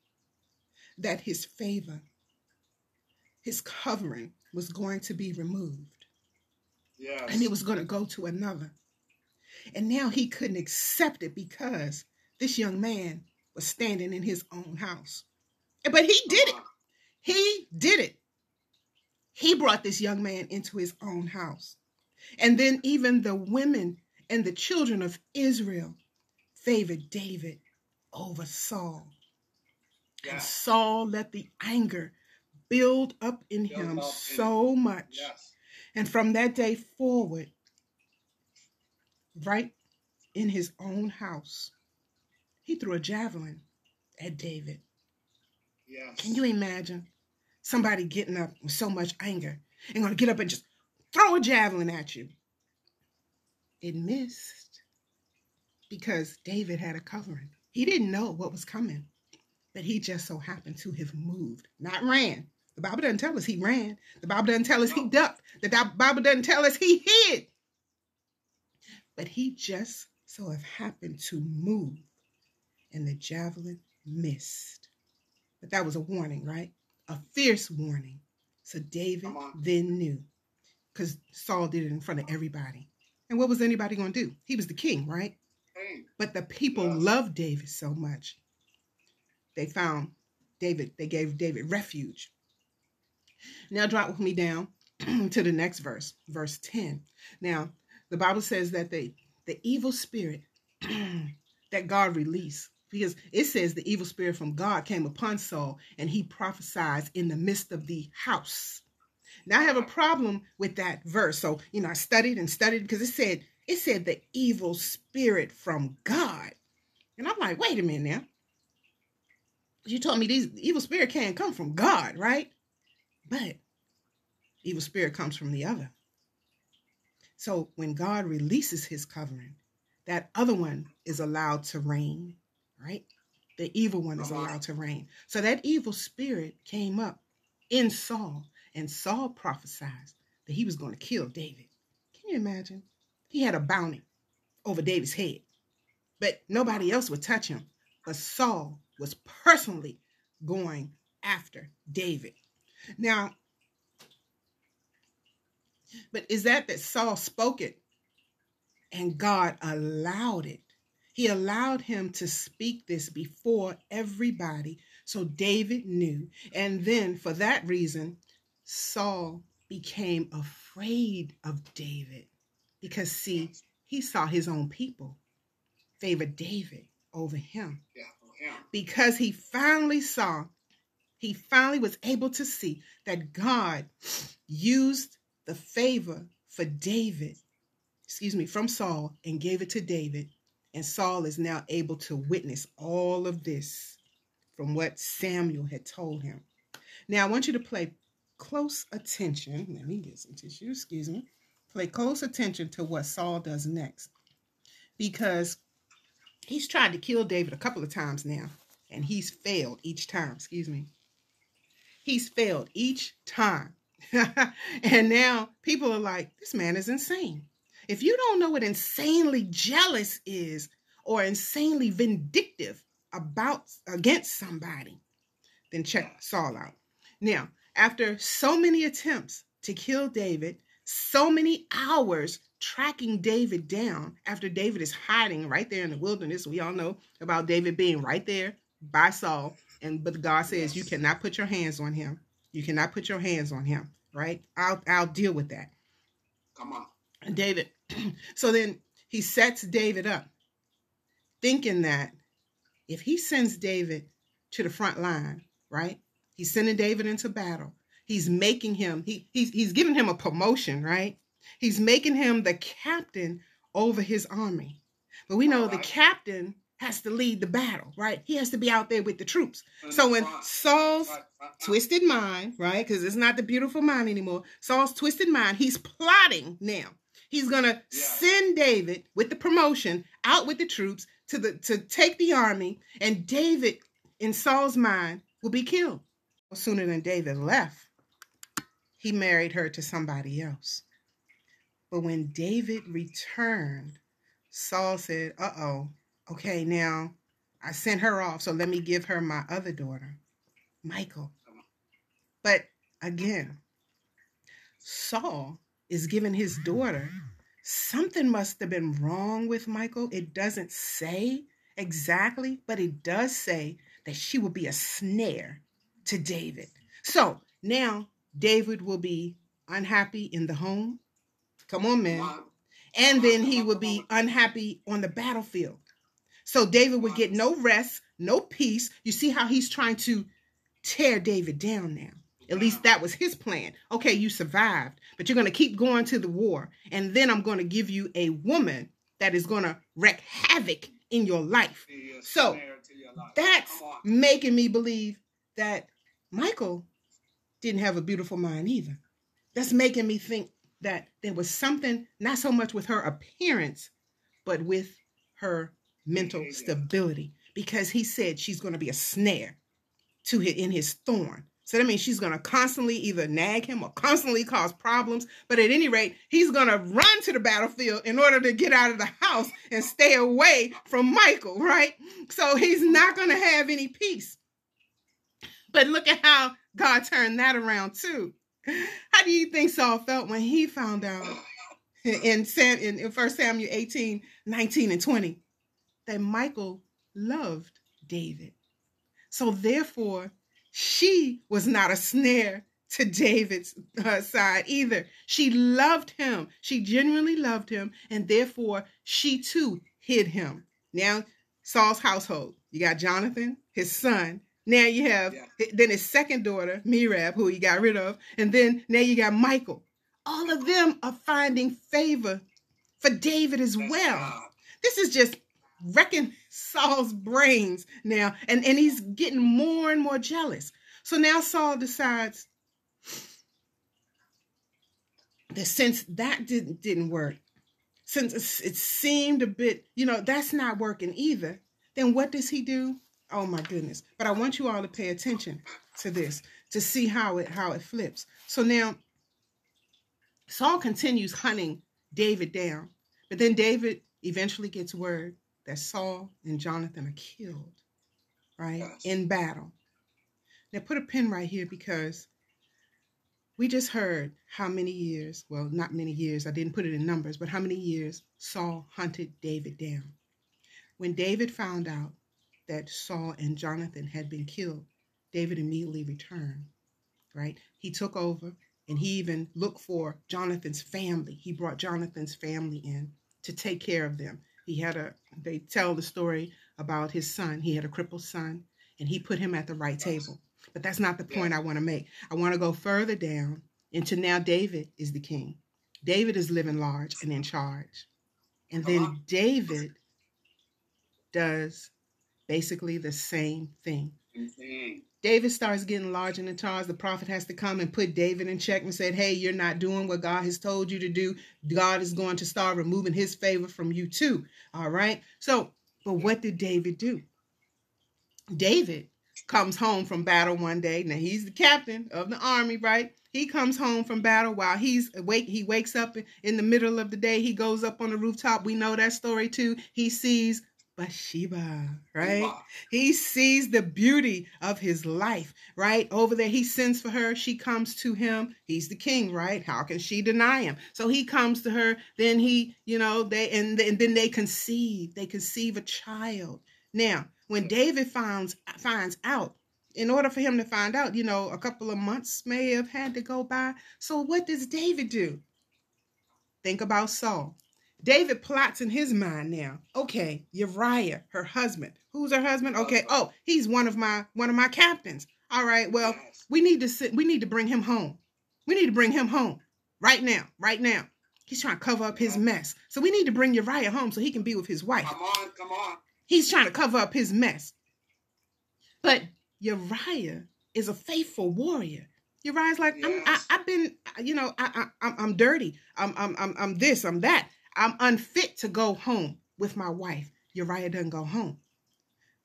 that his favor, his covering was going to be removed Yes. and it was going to go to another. And now he couldn't accept it because this young man was standing in his own house. But he did it. Uh-huh. He did it. He brought this young man into his own house. And then even the women and the children of Israel favored David over Saul. And Saul let the anger build up in Build him up in so much. Yes. And from that day forward, right in his own house, he threw a javelin at David. Yes. Can you imagine somebody getting up with so much anger and going to get up and just throw a javelin at you? It missed because David had a covering. He didn't know what was coming, but he just so happened to have moved, not ran. The Bible doesn't tell us he ran. The Bible doesn't tell us he ducked. The Bible doesn't tell us he hid. But he just so have happened to move, and the javelin missed. But that was a warning, right? A fierce warning. So David then knew because Saul did it in front of everybody. And what was anybody going to do? He was the king, right? But the people Yes. loved David so much. They found David, they gave David refuge. Now drop with me down to the next verse, verse 10. Now, the Bible says that the, the evil spirit that God released, because it says the evil spirit from God came upon Saul and he prophesied in the midst of the house. Now I have a problem with that verse. So, you know, I studied and studied because it said it said the evil spirit from God. And I'm like, wait a minute now. You told me these evil spirit can't come from God, right? But evil spirit comes from the other. So when God releases his covering, that other one is allowed to reign, right? The evil one is Uh-huh. allowed to reign. So that evil spirit came up in Saul, and Saul prophesied that he was going to kill David. Can you imagine? He had a bounty over David's head, but nobody else would touch him. But Saul was personally going after David. Now, but is that that Saul spoke it and God allowed it? He allowed him to speak this before everybody so David knew. And then for that reason, Saul became afraid of David because, see, he saw his own people favor David over him. Yeah, him. Because he finally saw, he finally was able to see that God used the favor for David, excuse me, from Saul and gave it to David. And Saul is now able to witness all of this from what Samuel had told him. Now, I want you to play close attention. Let me get some tissue, excuse me. Play close attention to what Saul does next. Because he's tried to kill David a couple of times now, and he's failed each time, excuse me. He's failed each time. and now people are like, this man is insane. If you don't know what insanely jealous is or insanely vindictive about against somebody, then check Saul out. Now, after so many attempts to kill David, so many hours tracking David down after David is hiding right there in the wilderness. We all know about David being right there by Saul. And but God says you cannot put your hands on him. You cannot put your hands on him, right? I'll I'll deal with that. Come on. And David, so then he sets David up, thinking that if he sends David to the front line, right? He's sending David into battle. He's making him, he, he's, he's giving him a promotion, right? He's making him the captain over his army. But we know the captain has to lead the battle, right? He has to be out there with the troops. In So front. Saul's twisted mind, right? Because it's not the beautiful mind anymore. Saul's twisted mind, he's plotting now. He's gonna Yeah. send David with the promotion out with the troops to the to take the army, and David, in Saul's mind, will be killed. Sooner than David left, he married her to somebody else. But when David returned, Saul said, Uh oh, okay, now I sent her off, so let me give her my other daughter, Michal. But again, Saul is giving his daughter. Something must have been wrong with Michal. It doesn't say exactly, but it does say that she will be a snare to David. So now David will be unhappy in the home. Come on, man. And then he would be unhappy on the battlefield. So David would get no rest, no peace. You see how he's trying to tear David down now. At least that was his plan. Okay, you survived, but you're going to keep going to the war. And then I'm going to give you a woman that is going to wreak havoc in your life. So, your life. That's making me believe that Michal didn't have a beautiful mind either. That's making me think that there was something, not so much with her appearance, but with her mental stability. Because he said she's going to be a snare to his, in his thorn. So that means she's going to constantly either nag him or constantly cause problems. But at any rate, he's going to run to the battlefield in order to get out of the house and stay away from Michal, right? So he's not going to have any peace. But look at how God turned that around too. How do you think Saul felt when he found out in Sam in, in 1 Samuel 18, 19, and 20 that Michal loved David? So therefore, she was not a snare to David's uh, side either. She loved him. She genuinely loved him, and therefore she too hid him. Now, Saul's household. You got Jonathan, his son. Now you have Yeah. then his second daughter, Merab, who he got rid of, and then now you got Michal. All of them are finding favor for David as That's well God. this is just wrecking Saul's brains now, and, and he's getting more and more jealous. So now Saul decides that since that didn't didn't work, since it seemed a bit, you know, that's not working either, then what does he do? Oh my goodness. But I want you all to pay attention to this to see how it how it flips. So now Saul continues hunting David down, but then David eventually gets word that Saul and Jonathan are killed. right? Yes. In battle. Now put a pin right here because we just heard how many years, well, not many years, I didn't put it in numbers, but how many years Saul hunted David down. When David found out that Saul and Jonathan had been killed, David immediately returned, right? He took over and he even looked for Jonathan's family. He brought Jonathan's family in to take care of them. He had a, they tell the story about his son. He had a crippled son and he put him at the right table. But that's not the point I want to make. I want to go further down into now David is the king. David is living large and in charge. And then. David does basically the same thing. Mhm. David starts getting large and in charge. The prophet has to come and put David in check and said, Hey, you're not doing what God has told you to do. God is going to start removing his favor from you too. All right. So, but what did David do? David comes home from battle one day. Now he's the captain of the army, right? He comes home from battle while he's awake. He wakes up in the middle of the day. He goes up on the rooftop. We know that story too. He sees Bathsheba, right? Wow. He sees the beauty of his life, right? Over there, he sends for her. She comes to him. He's the king, right? How can she deny him? So he comes to her. Then he, you know, they and, and then they conceive. They conceive a child. Now, when mm. David finds finds out, in order for him to find out, you know, a couple of months may have had to go by. So what does David do? Think about Saul. David plots in his mind now. Okay, Uriah, her husband. Who's her husband? Okay. Oh, he's one of my one of my captains. All right. Well, we need to sit. We need to bring him home. We need to bring him home right now. Right now. He's trying to cover up his mess. So we need to bring Uriah home so he can be with his wife. Come on, come on. He's trying to cover up his mess. But Uriah is a faithful warrior. Uriah's like, I'm, I, I've been, you know, I, I, I'm, I'm dirty. I'm, I'm, I'm, I'm this. I'm that. I'm unfit to go home with my wife. Uriah doesn't go home.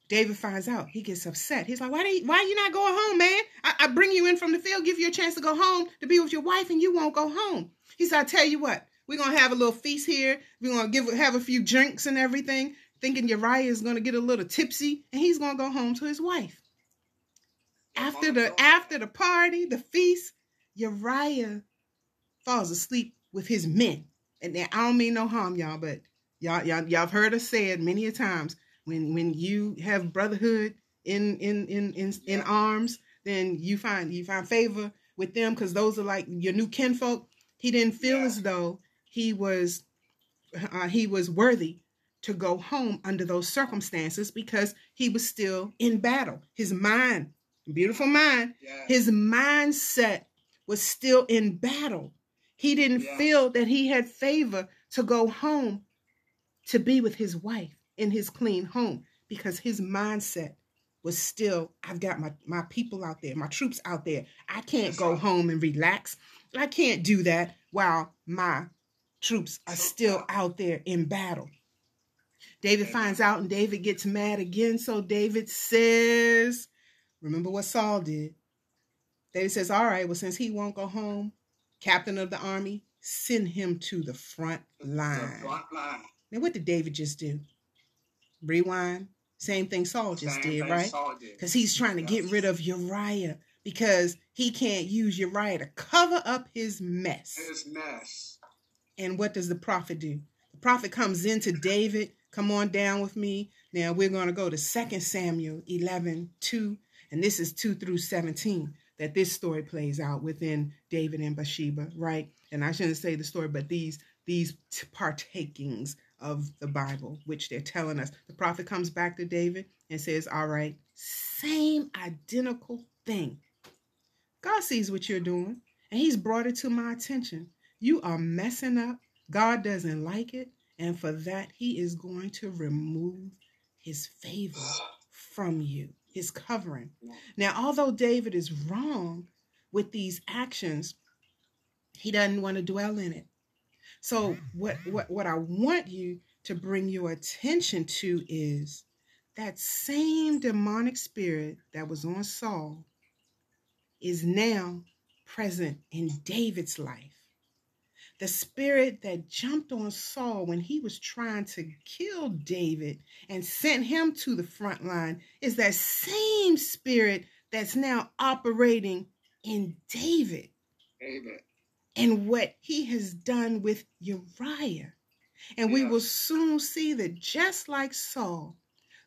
David finds out. He gets upset. He's like, why, do you, why you not going home, man? I, I bring you in from the field, give you a chance to go home to be with your wife, and you won't go home. He said, I tell you what, we're gonna have a little feast here. We're gonna give have a few drinks and everything, thinking Uriah is gonna get a little tipsy, and he's gonna go home to his wife. After the after the party, the feast, Uriah falls asleep with his men. And I don't mean no harm, y'all, but y'all y'all y'all have heard us say it many a times. When when you have brotherhood in in in in, in Yeah. arms, then you find you find favor with them because those are like your new kinfolk. He didn't feel Yeah. as though he was uh, he was worthy to go home under those circumstances because he was still in battle. His mind, beautiful mind, Yes. his mindset was still in battle. He didn't Yeah. feel that he had favor to go home to be with his wife in his clean home because his mindset was still I've got my, my people out there, my troops out there. I can't go home and relax. I can't do that while my troops are still out. out there in battle. David finds out and David gets mad again. So David says, Remember what Saul did. David says, All right, well, since he won't go home, captain of the army, send him to the front The line. front line. Now, what did David just do? Rewind. Same thing Saul just Same did, right? Because he's trying to get rid of Uriah because he can't use Uriah to cover up his mess. His mess. And what does the prophet do? The prophet comes into David. Come on down with me. Now we're going to go to 2 Samuel 11, 2. And this is 2 through 17 that this story plays out within David and Bathsheba, right? And I shouldn't say the story, but these these partakings of the Bible, which they're telling us. The prophet comes back to David and says, All right, same identical thing. God sees what you're doing, and He's brought it to my attention. You are messing up. God doesn't like it. And for that, He is going to remove His favor from you, His covering. Now, although David is wrong with these actions, he doesn't want to dwell in it. So, what, what, what I want you to bring your attention to is that same demonic spirit that was on Saul is now present in David's life. The spirit that jumped on Saul when he was trying to kill David and sent him to the front line is that same spirit that's now operating in David. Amen. And what he has done with Uriah. And we will soon see that just like Saul,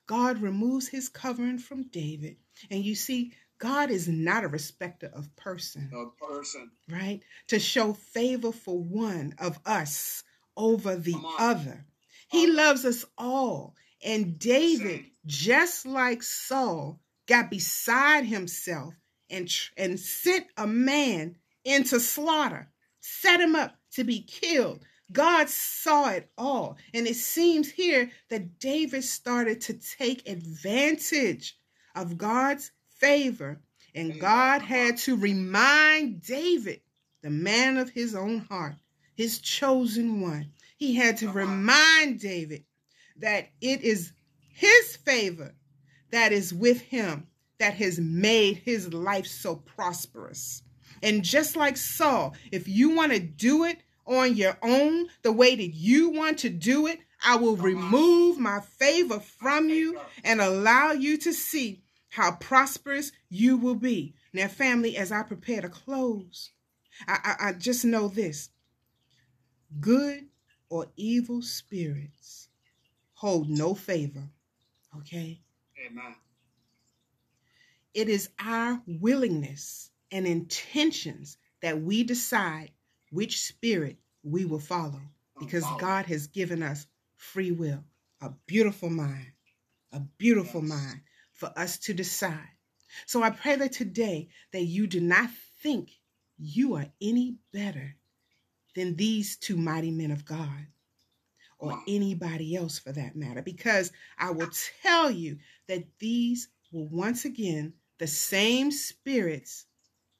God removes his covering from David. And you see, God is not a respecter of person, The person. right? To show favor for one of us over the other. He loves us all. And David, Same. just like Saul, got beside himself and, and sent a man into slaughter, set him up to be killed. God saw it all. And it seems here that David started to take advantage of God's favor. And God had to remind David, the man of his own heart, his chosen one. He had to remind David that it is his favor that is with him that has made his life so prosperous. And just like Saul, if you want to do it on your own, the way that you want to do it, I will remove my favor from you and allow you to see how prosperous you will be. Now, family, as I prepare to close, I, I, I just know this good or evil spirits hold no favor. Okay? Amen. It is our willingness and intentions that we decide which spirit we will follow because. God has given us free will, a beautiful mind, a beautiful Yes. mind for us to decide. So I pray that today that you do not think you are any better than these two mighty men of God or anybody else for that matter because I will tell you that these were once again the same spirits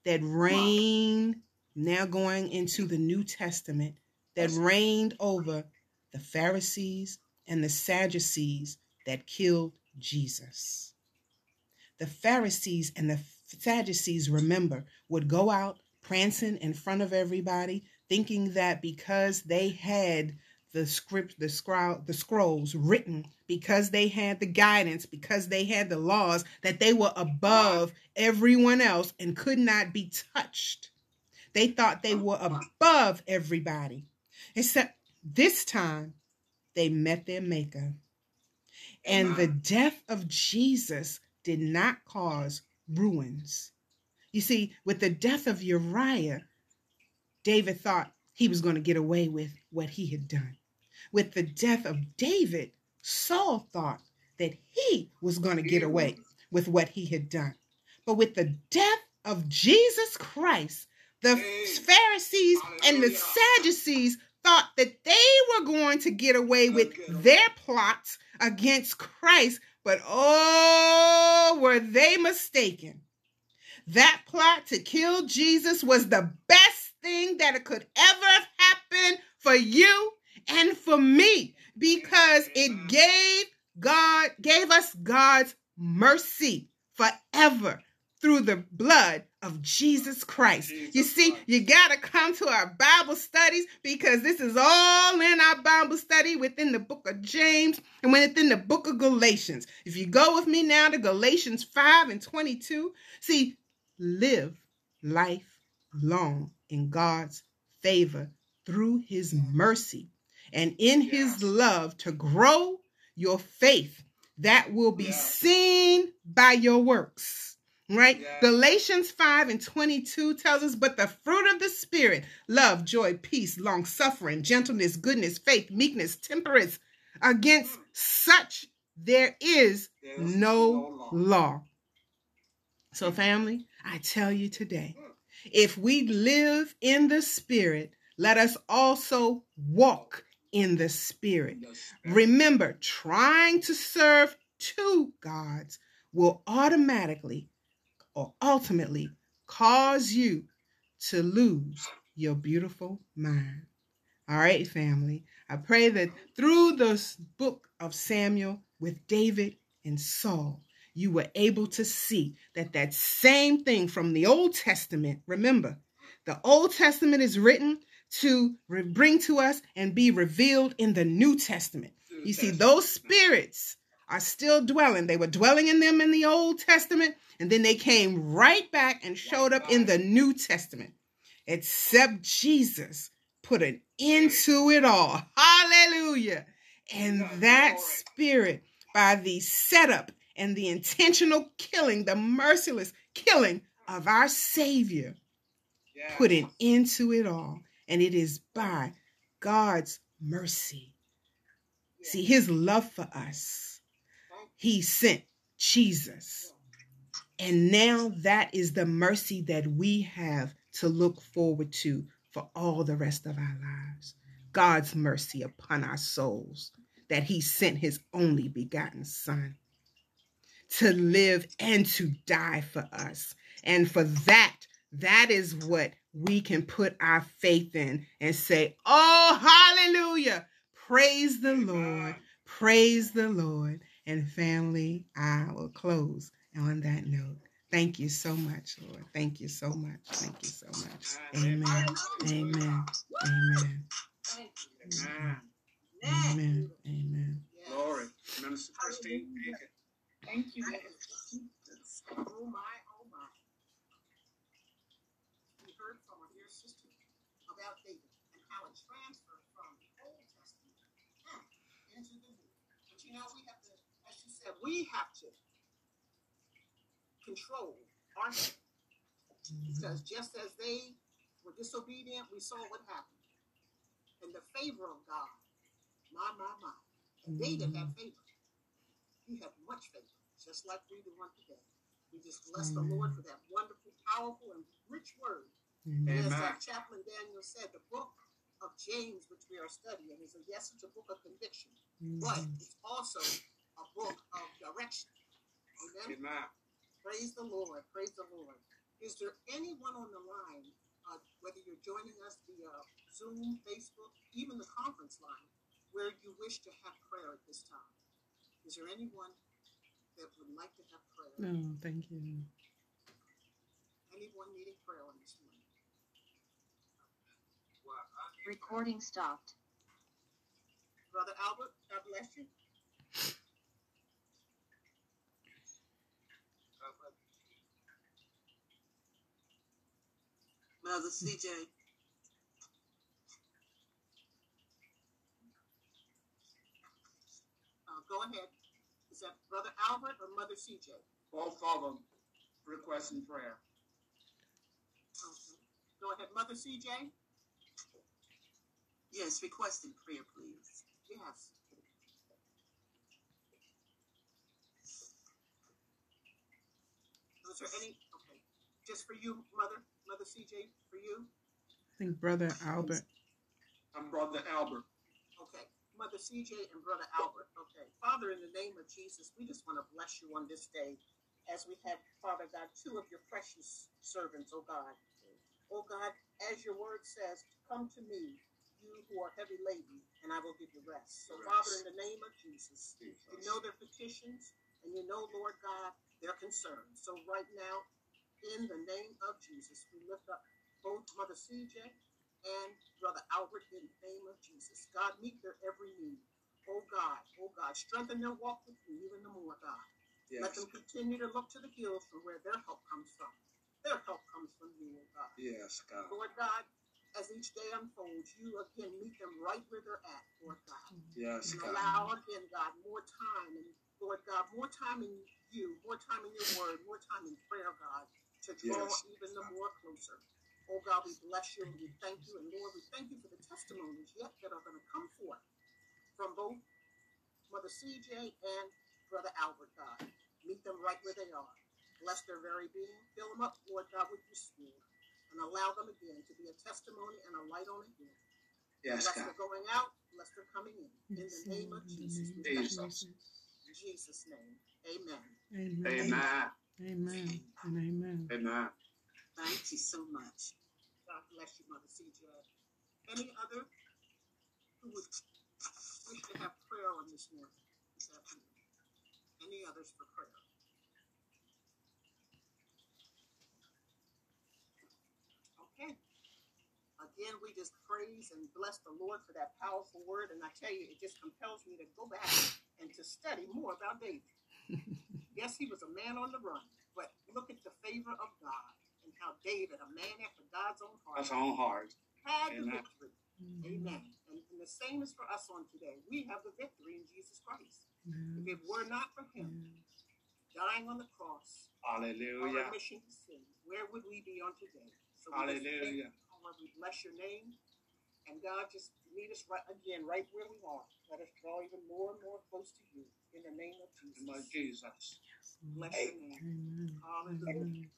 that reigned now going into the New Testament that reigned over the Pharisees and the Sadducees that killed Jesus. The Pharisees and the Sadducees, remember, would go out prancing in front of everybody, thinking that because they had the script, the scroll, the scrolls written, because they had the guidance, because they had the laws, that they were above everyone else and could not be touched. They thought they were above everybody. Except this time they met their maker. And the death of Jesus did not cause ruins. You see, with the death of Uriah, David thought he was going to get away with what he had done. With the death of David, Saul thought that he was going to get away with what he had done. But with the death of Jesus Christ, the Pharisees and the Sadducees thought that they were going to get away with their plots against Christ, but oh, were they mistaken. That plot to kill Jesus was the best thing that could ever have happened for you and for me because it gave God, gave us God's mercy forever through the blood of Jesus Christ. Jesus you see, Christ. you got to come to our Bible studies because this is all in our Bible study within the book of James and within the book of Galatians. If you go with me now to Galatians 5 and 22, see, live life long in God's favor through his mercy and in his love to grow your faith that will be seen by your works. Right? Yes. Galatians 5 and 22 tells us, but the fruit of the Spirit, love, joy, peace, long suffering, gentleness, goodness, faith, meekness, temperance. Against such there is There's no law. law. So, family, I tell you today, hmm. if we live in the Spirit, let us also walk in the Spirit. Remember, trying to serve two gods will automatically or ultimately cause you to lose your beautiful mind. All right, family. I pray that through this book of Samuel with David and Saul, you were able to see that that same thing from the Old Testament, remember, the Old Testament is written to bring to us and be revealed in the New Testament. You see, those spirits are still dwelling. They were dwelling in them in the Old Testament, and then they came right back and showed up in the New Testament. Except Jesus put an end to it all. Hallelujah. And that spirit, by the setup and the intentional killing, the merciless killing of our Savior, put an end to it all. And it is by God's mercy. See, his love for us, he sent Jesus. And now that is the mercy that we have to look forward to for all the rest of our lives. God's mercy upon our souls that he sent his only begotten son to live and to die for us. And for that, that is what we can put our faith in and say, Oh, hallelujah. Praise the Lord. Praise the Lord. And family, I will close on that note. Thank you so much, Lord. Thank you so much. Thank you so much. Amen. Amen. Amen. Amen. Amen. Amen. Glory. Minister Christine. Thank you. Oh my, oh my. We heard from our dear sister about David and how it transferred from the Old Testament hmm, into the New. But you know, we have to, as she said, we have to control our faith. Because just as they were disobedient, we saw what happened. And the favor of God, my, my, my. And David had favor. He had much favor, just like we do one today. We just bless the Lord for that wonderful, powerful, and rich word. And as uh, Amen. uh, Chaplain Daniel said, the book of James, which we are studying, is a yes, it's a book of conviction, but mm-hmm. it's also a book of direction. Amen. Amen. Praise the Lord. Praise the Lord. Is there anyone on the line, uh, whether you're joining us via Zoom, Facebook, even the conference line, where you wish to have prayer at this time? Is there anyone that would like to have prayer? No, thank you. Anyone needing prayer on this morning? Well, I need Recording stopped. Brother Albert, God bless you. Mother CJ. Uh, go ahead. Is that Brother Albert or Mother CJ? both of them requesting prayer. Okay. Go ahead, Mother CJ. Yes, requesting prayer, please. Yes. Is there any? Okay. Just for you, Mother, Mother CJ, for you. I think Brother Albert. I'm Brother Albert. Okay. Mother CJ and Brother Albert. Okay. Father, in the name of Jesus, we just want to bless you on this day as we have, Father God, two of your precious servants, oh God. Oh God, as your word says, come to me, you who are heavy laden, and I will give you rest. So, Father, in the name of Jesus, you know their petitions, and you know, Lord God, their concerns. So, right now, in the name of Jesus, we lift up both Mother CJ and Brother Albert in the name of Jesus. God, meet their every need. Oh God, oh God, strengthen their walk with you even the more, God. Let them continue to look to the hills from where their help comes from. Their help comes from you, oh God. Yes, God. Lord God, as each day unfolds, you again meet them right where they're at, Lord God. Yes, And God. allow again, God, more time and Lord God, more time in you, more time in your word, more time in prayer, God, to draw Yes. even the more closer. Oh God, we bless you and we thank you. And Lord, we thank you for the testimonies yet that are going to come forth from both Mother CJ and Brother Albert, God. Meet them right where they are. Bless their very being. Fill them up, Lord God, with your spirit. And allow them again to be a testimony and a light on a hill. Yes, bless God. their going out, bless their coming in. In the name of Jesus, name we of thank you. Jesus. In Jesus' name, amen. Amen. Amen. Amen. And amen. Amen. Thank you so much. God bless you, Mother CJ. Any other who would wish to have prayer on this morning, this afternoon? Any others for prayer? Okay. again, we just praise and bless the Lord for that powerful word. And I tell you, it just compels me to go back and to study more about David. Yes, he was a man on the run, but look at the favor of God and how David, a man after God's own heart, our own heart. had the Amen. victory. Amen. And, and the same is for us on today. We have the victory in Jesus Christ. If it were not for him dying on the cross, our Hallelujah. remission of sin, where would we be on today? So we just thank Hallelujah. We bless your name. And God, just meet us right again, right where we are. Let us draw even more and more close to you. In the name of In the name of Jesus. Jesus. Bless your name. Hallelujah.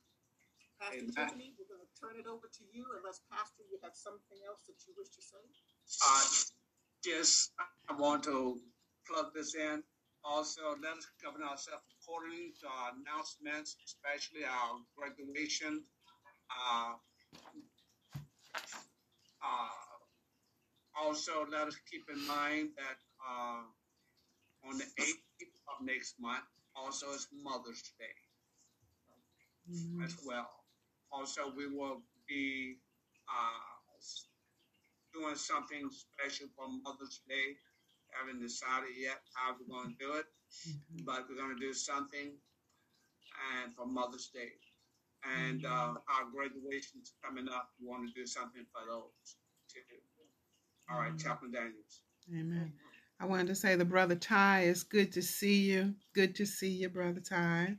Pastor Amen. Tiffany, we're going to turn it over to you unless, Pastor, you have something else that you wish to say. Uh, just, I want to plug this in. Also, let us govern ourselves according to our announcements, especially our graduation. Uh, uh, also, let us keep in mind that uh, on the 8th of next month, also is Mother's Day as well. Also, we will be uh, doing something special for Mother's Day. Haven't decided yet how we're going to do it, but we're going to do something and for Mother's Day. And uh, our graduation's coming up. We want to do something for those too. All right, Chaplain Daniels. Amen. I wanted to say the brother Ty, it's good to see you. Good to see you, brother Ty.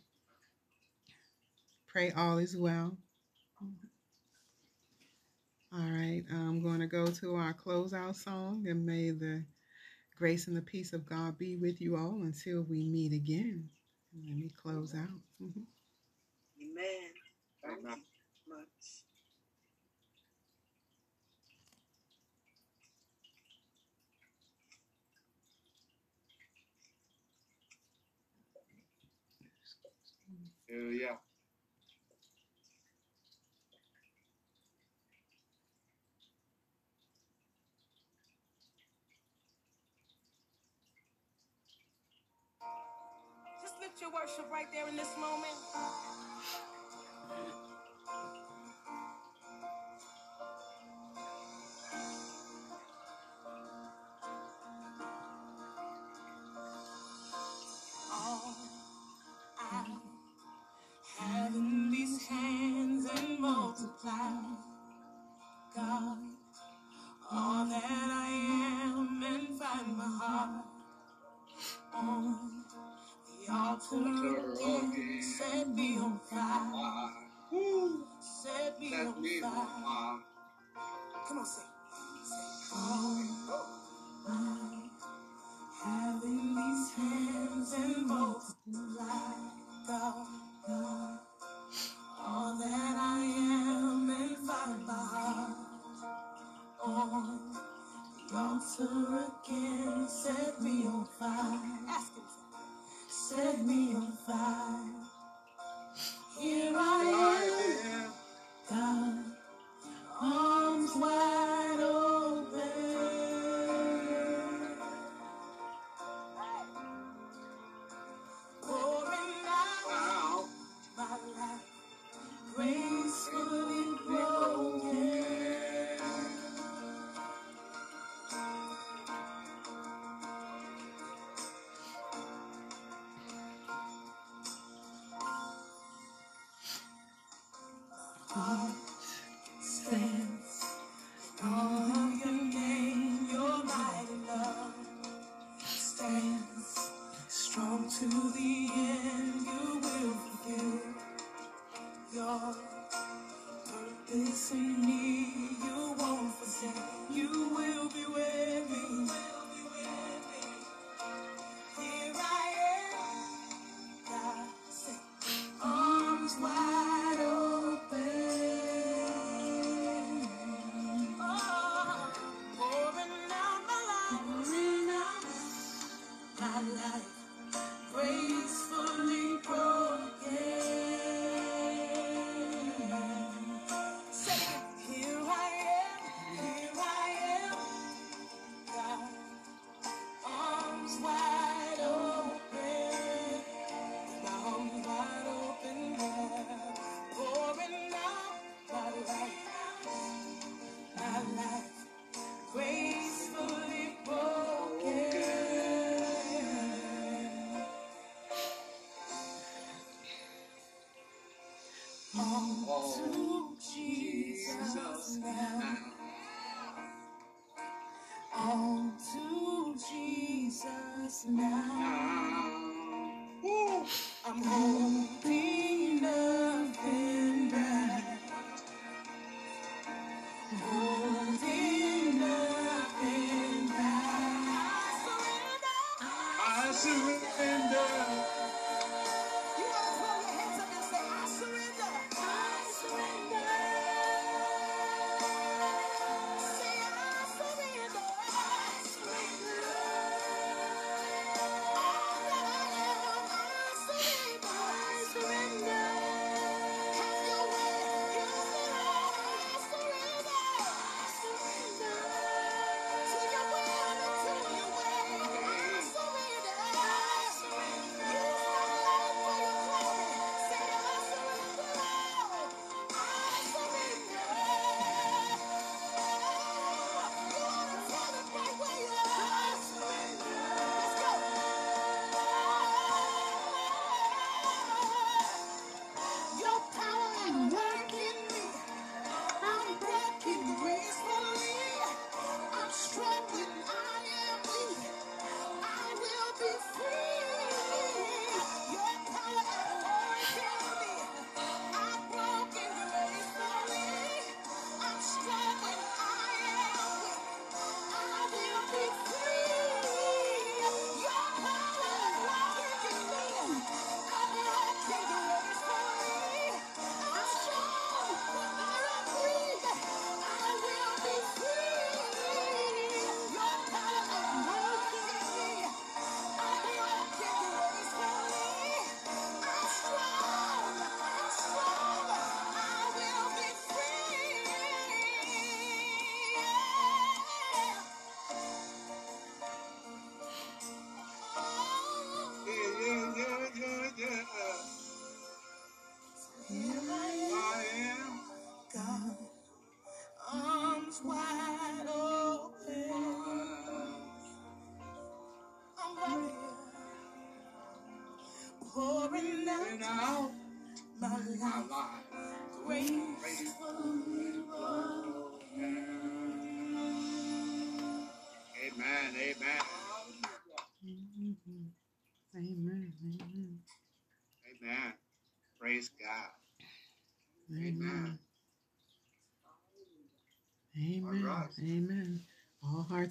Pray all is well. All right, I'm going to go to our closeout song, and may the grace and the peace of God be with you all until we meet again. Let me close out. Mhm. Amen. Amen. you much. Hallelujah. Just lift your worship right there in this moment. Multiply, God, all that I am and find my heart on the altar again. Set me on fire. Uh, Set me on fire. uh, Come on, sing. Jesus.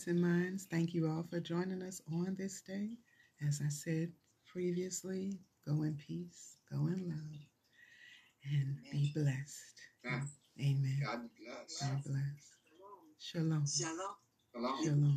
hearts and minds, thank you all for joining us on this day. As I said previously, go in peace, go in love, and be blessed. Ah. Amen. God bless. God bless. Shalom. Shalom. Shalom. Shalom.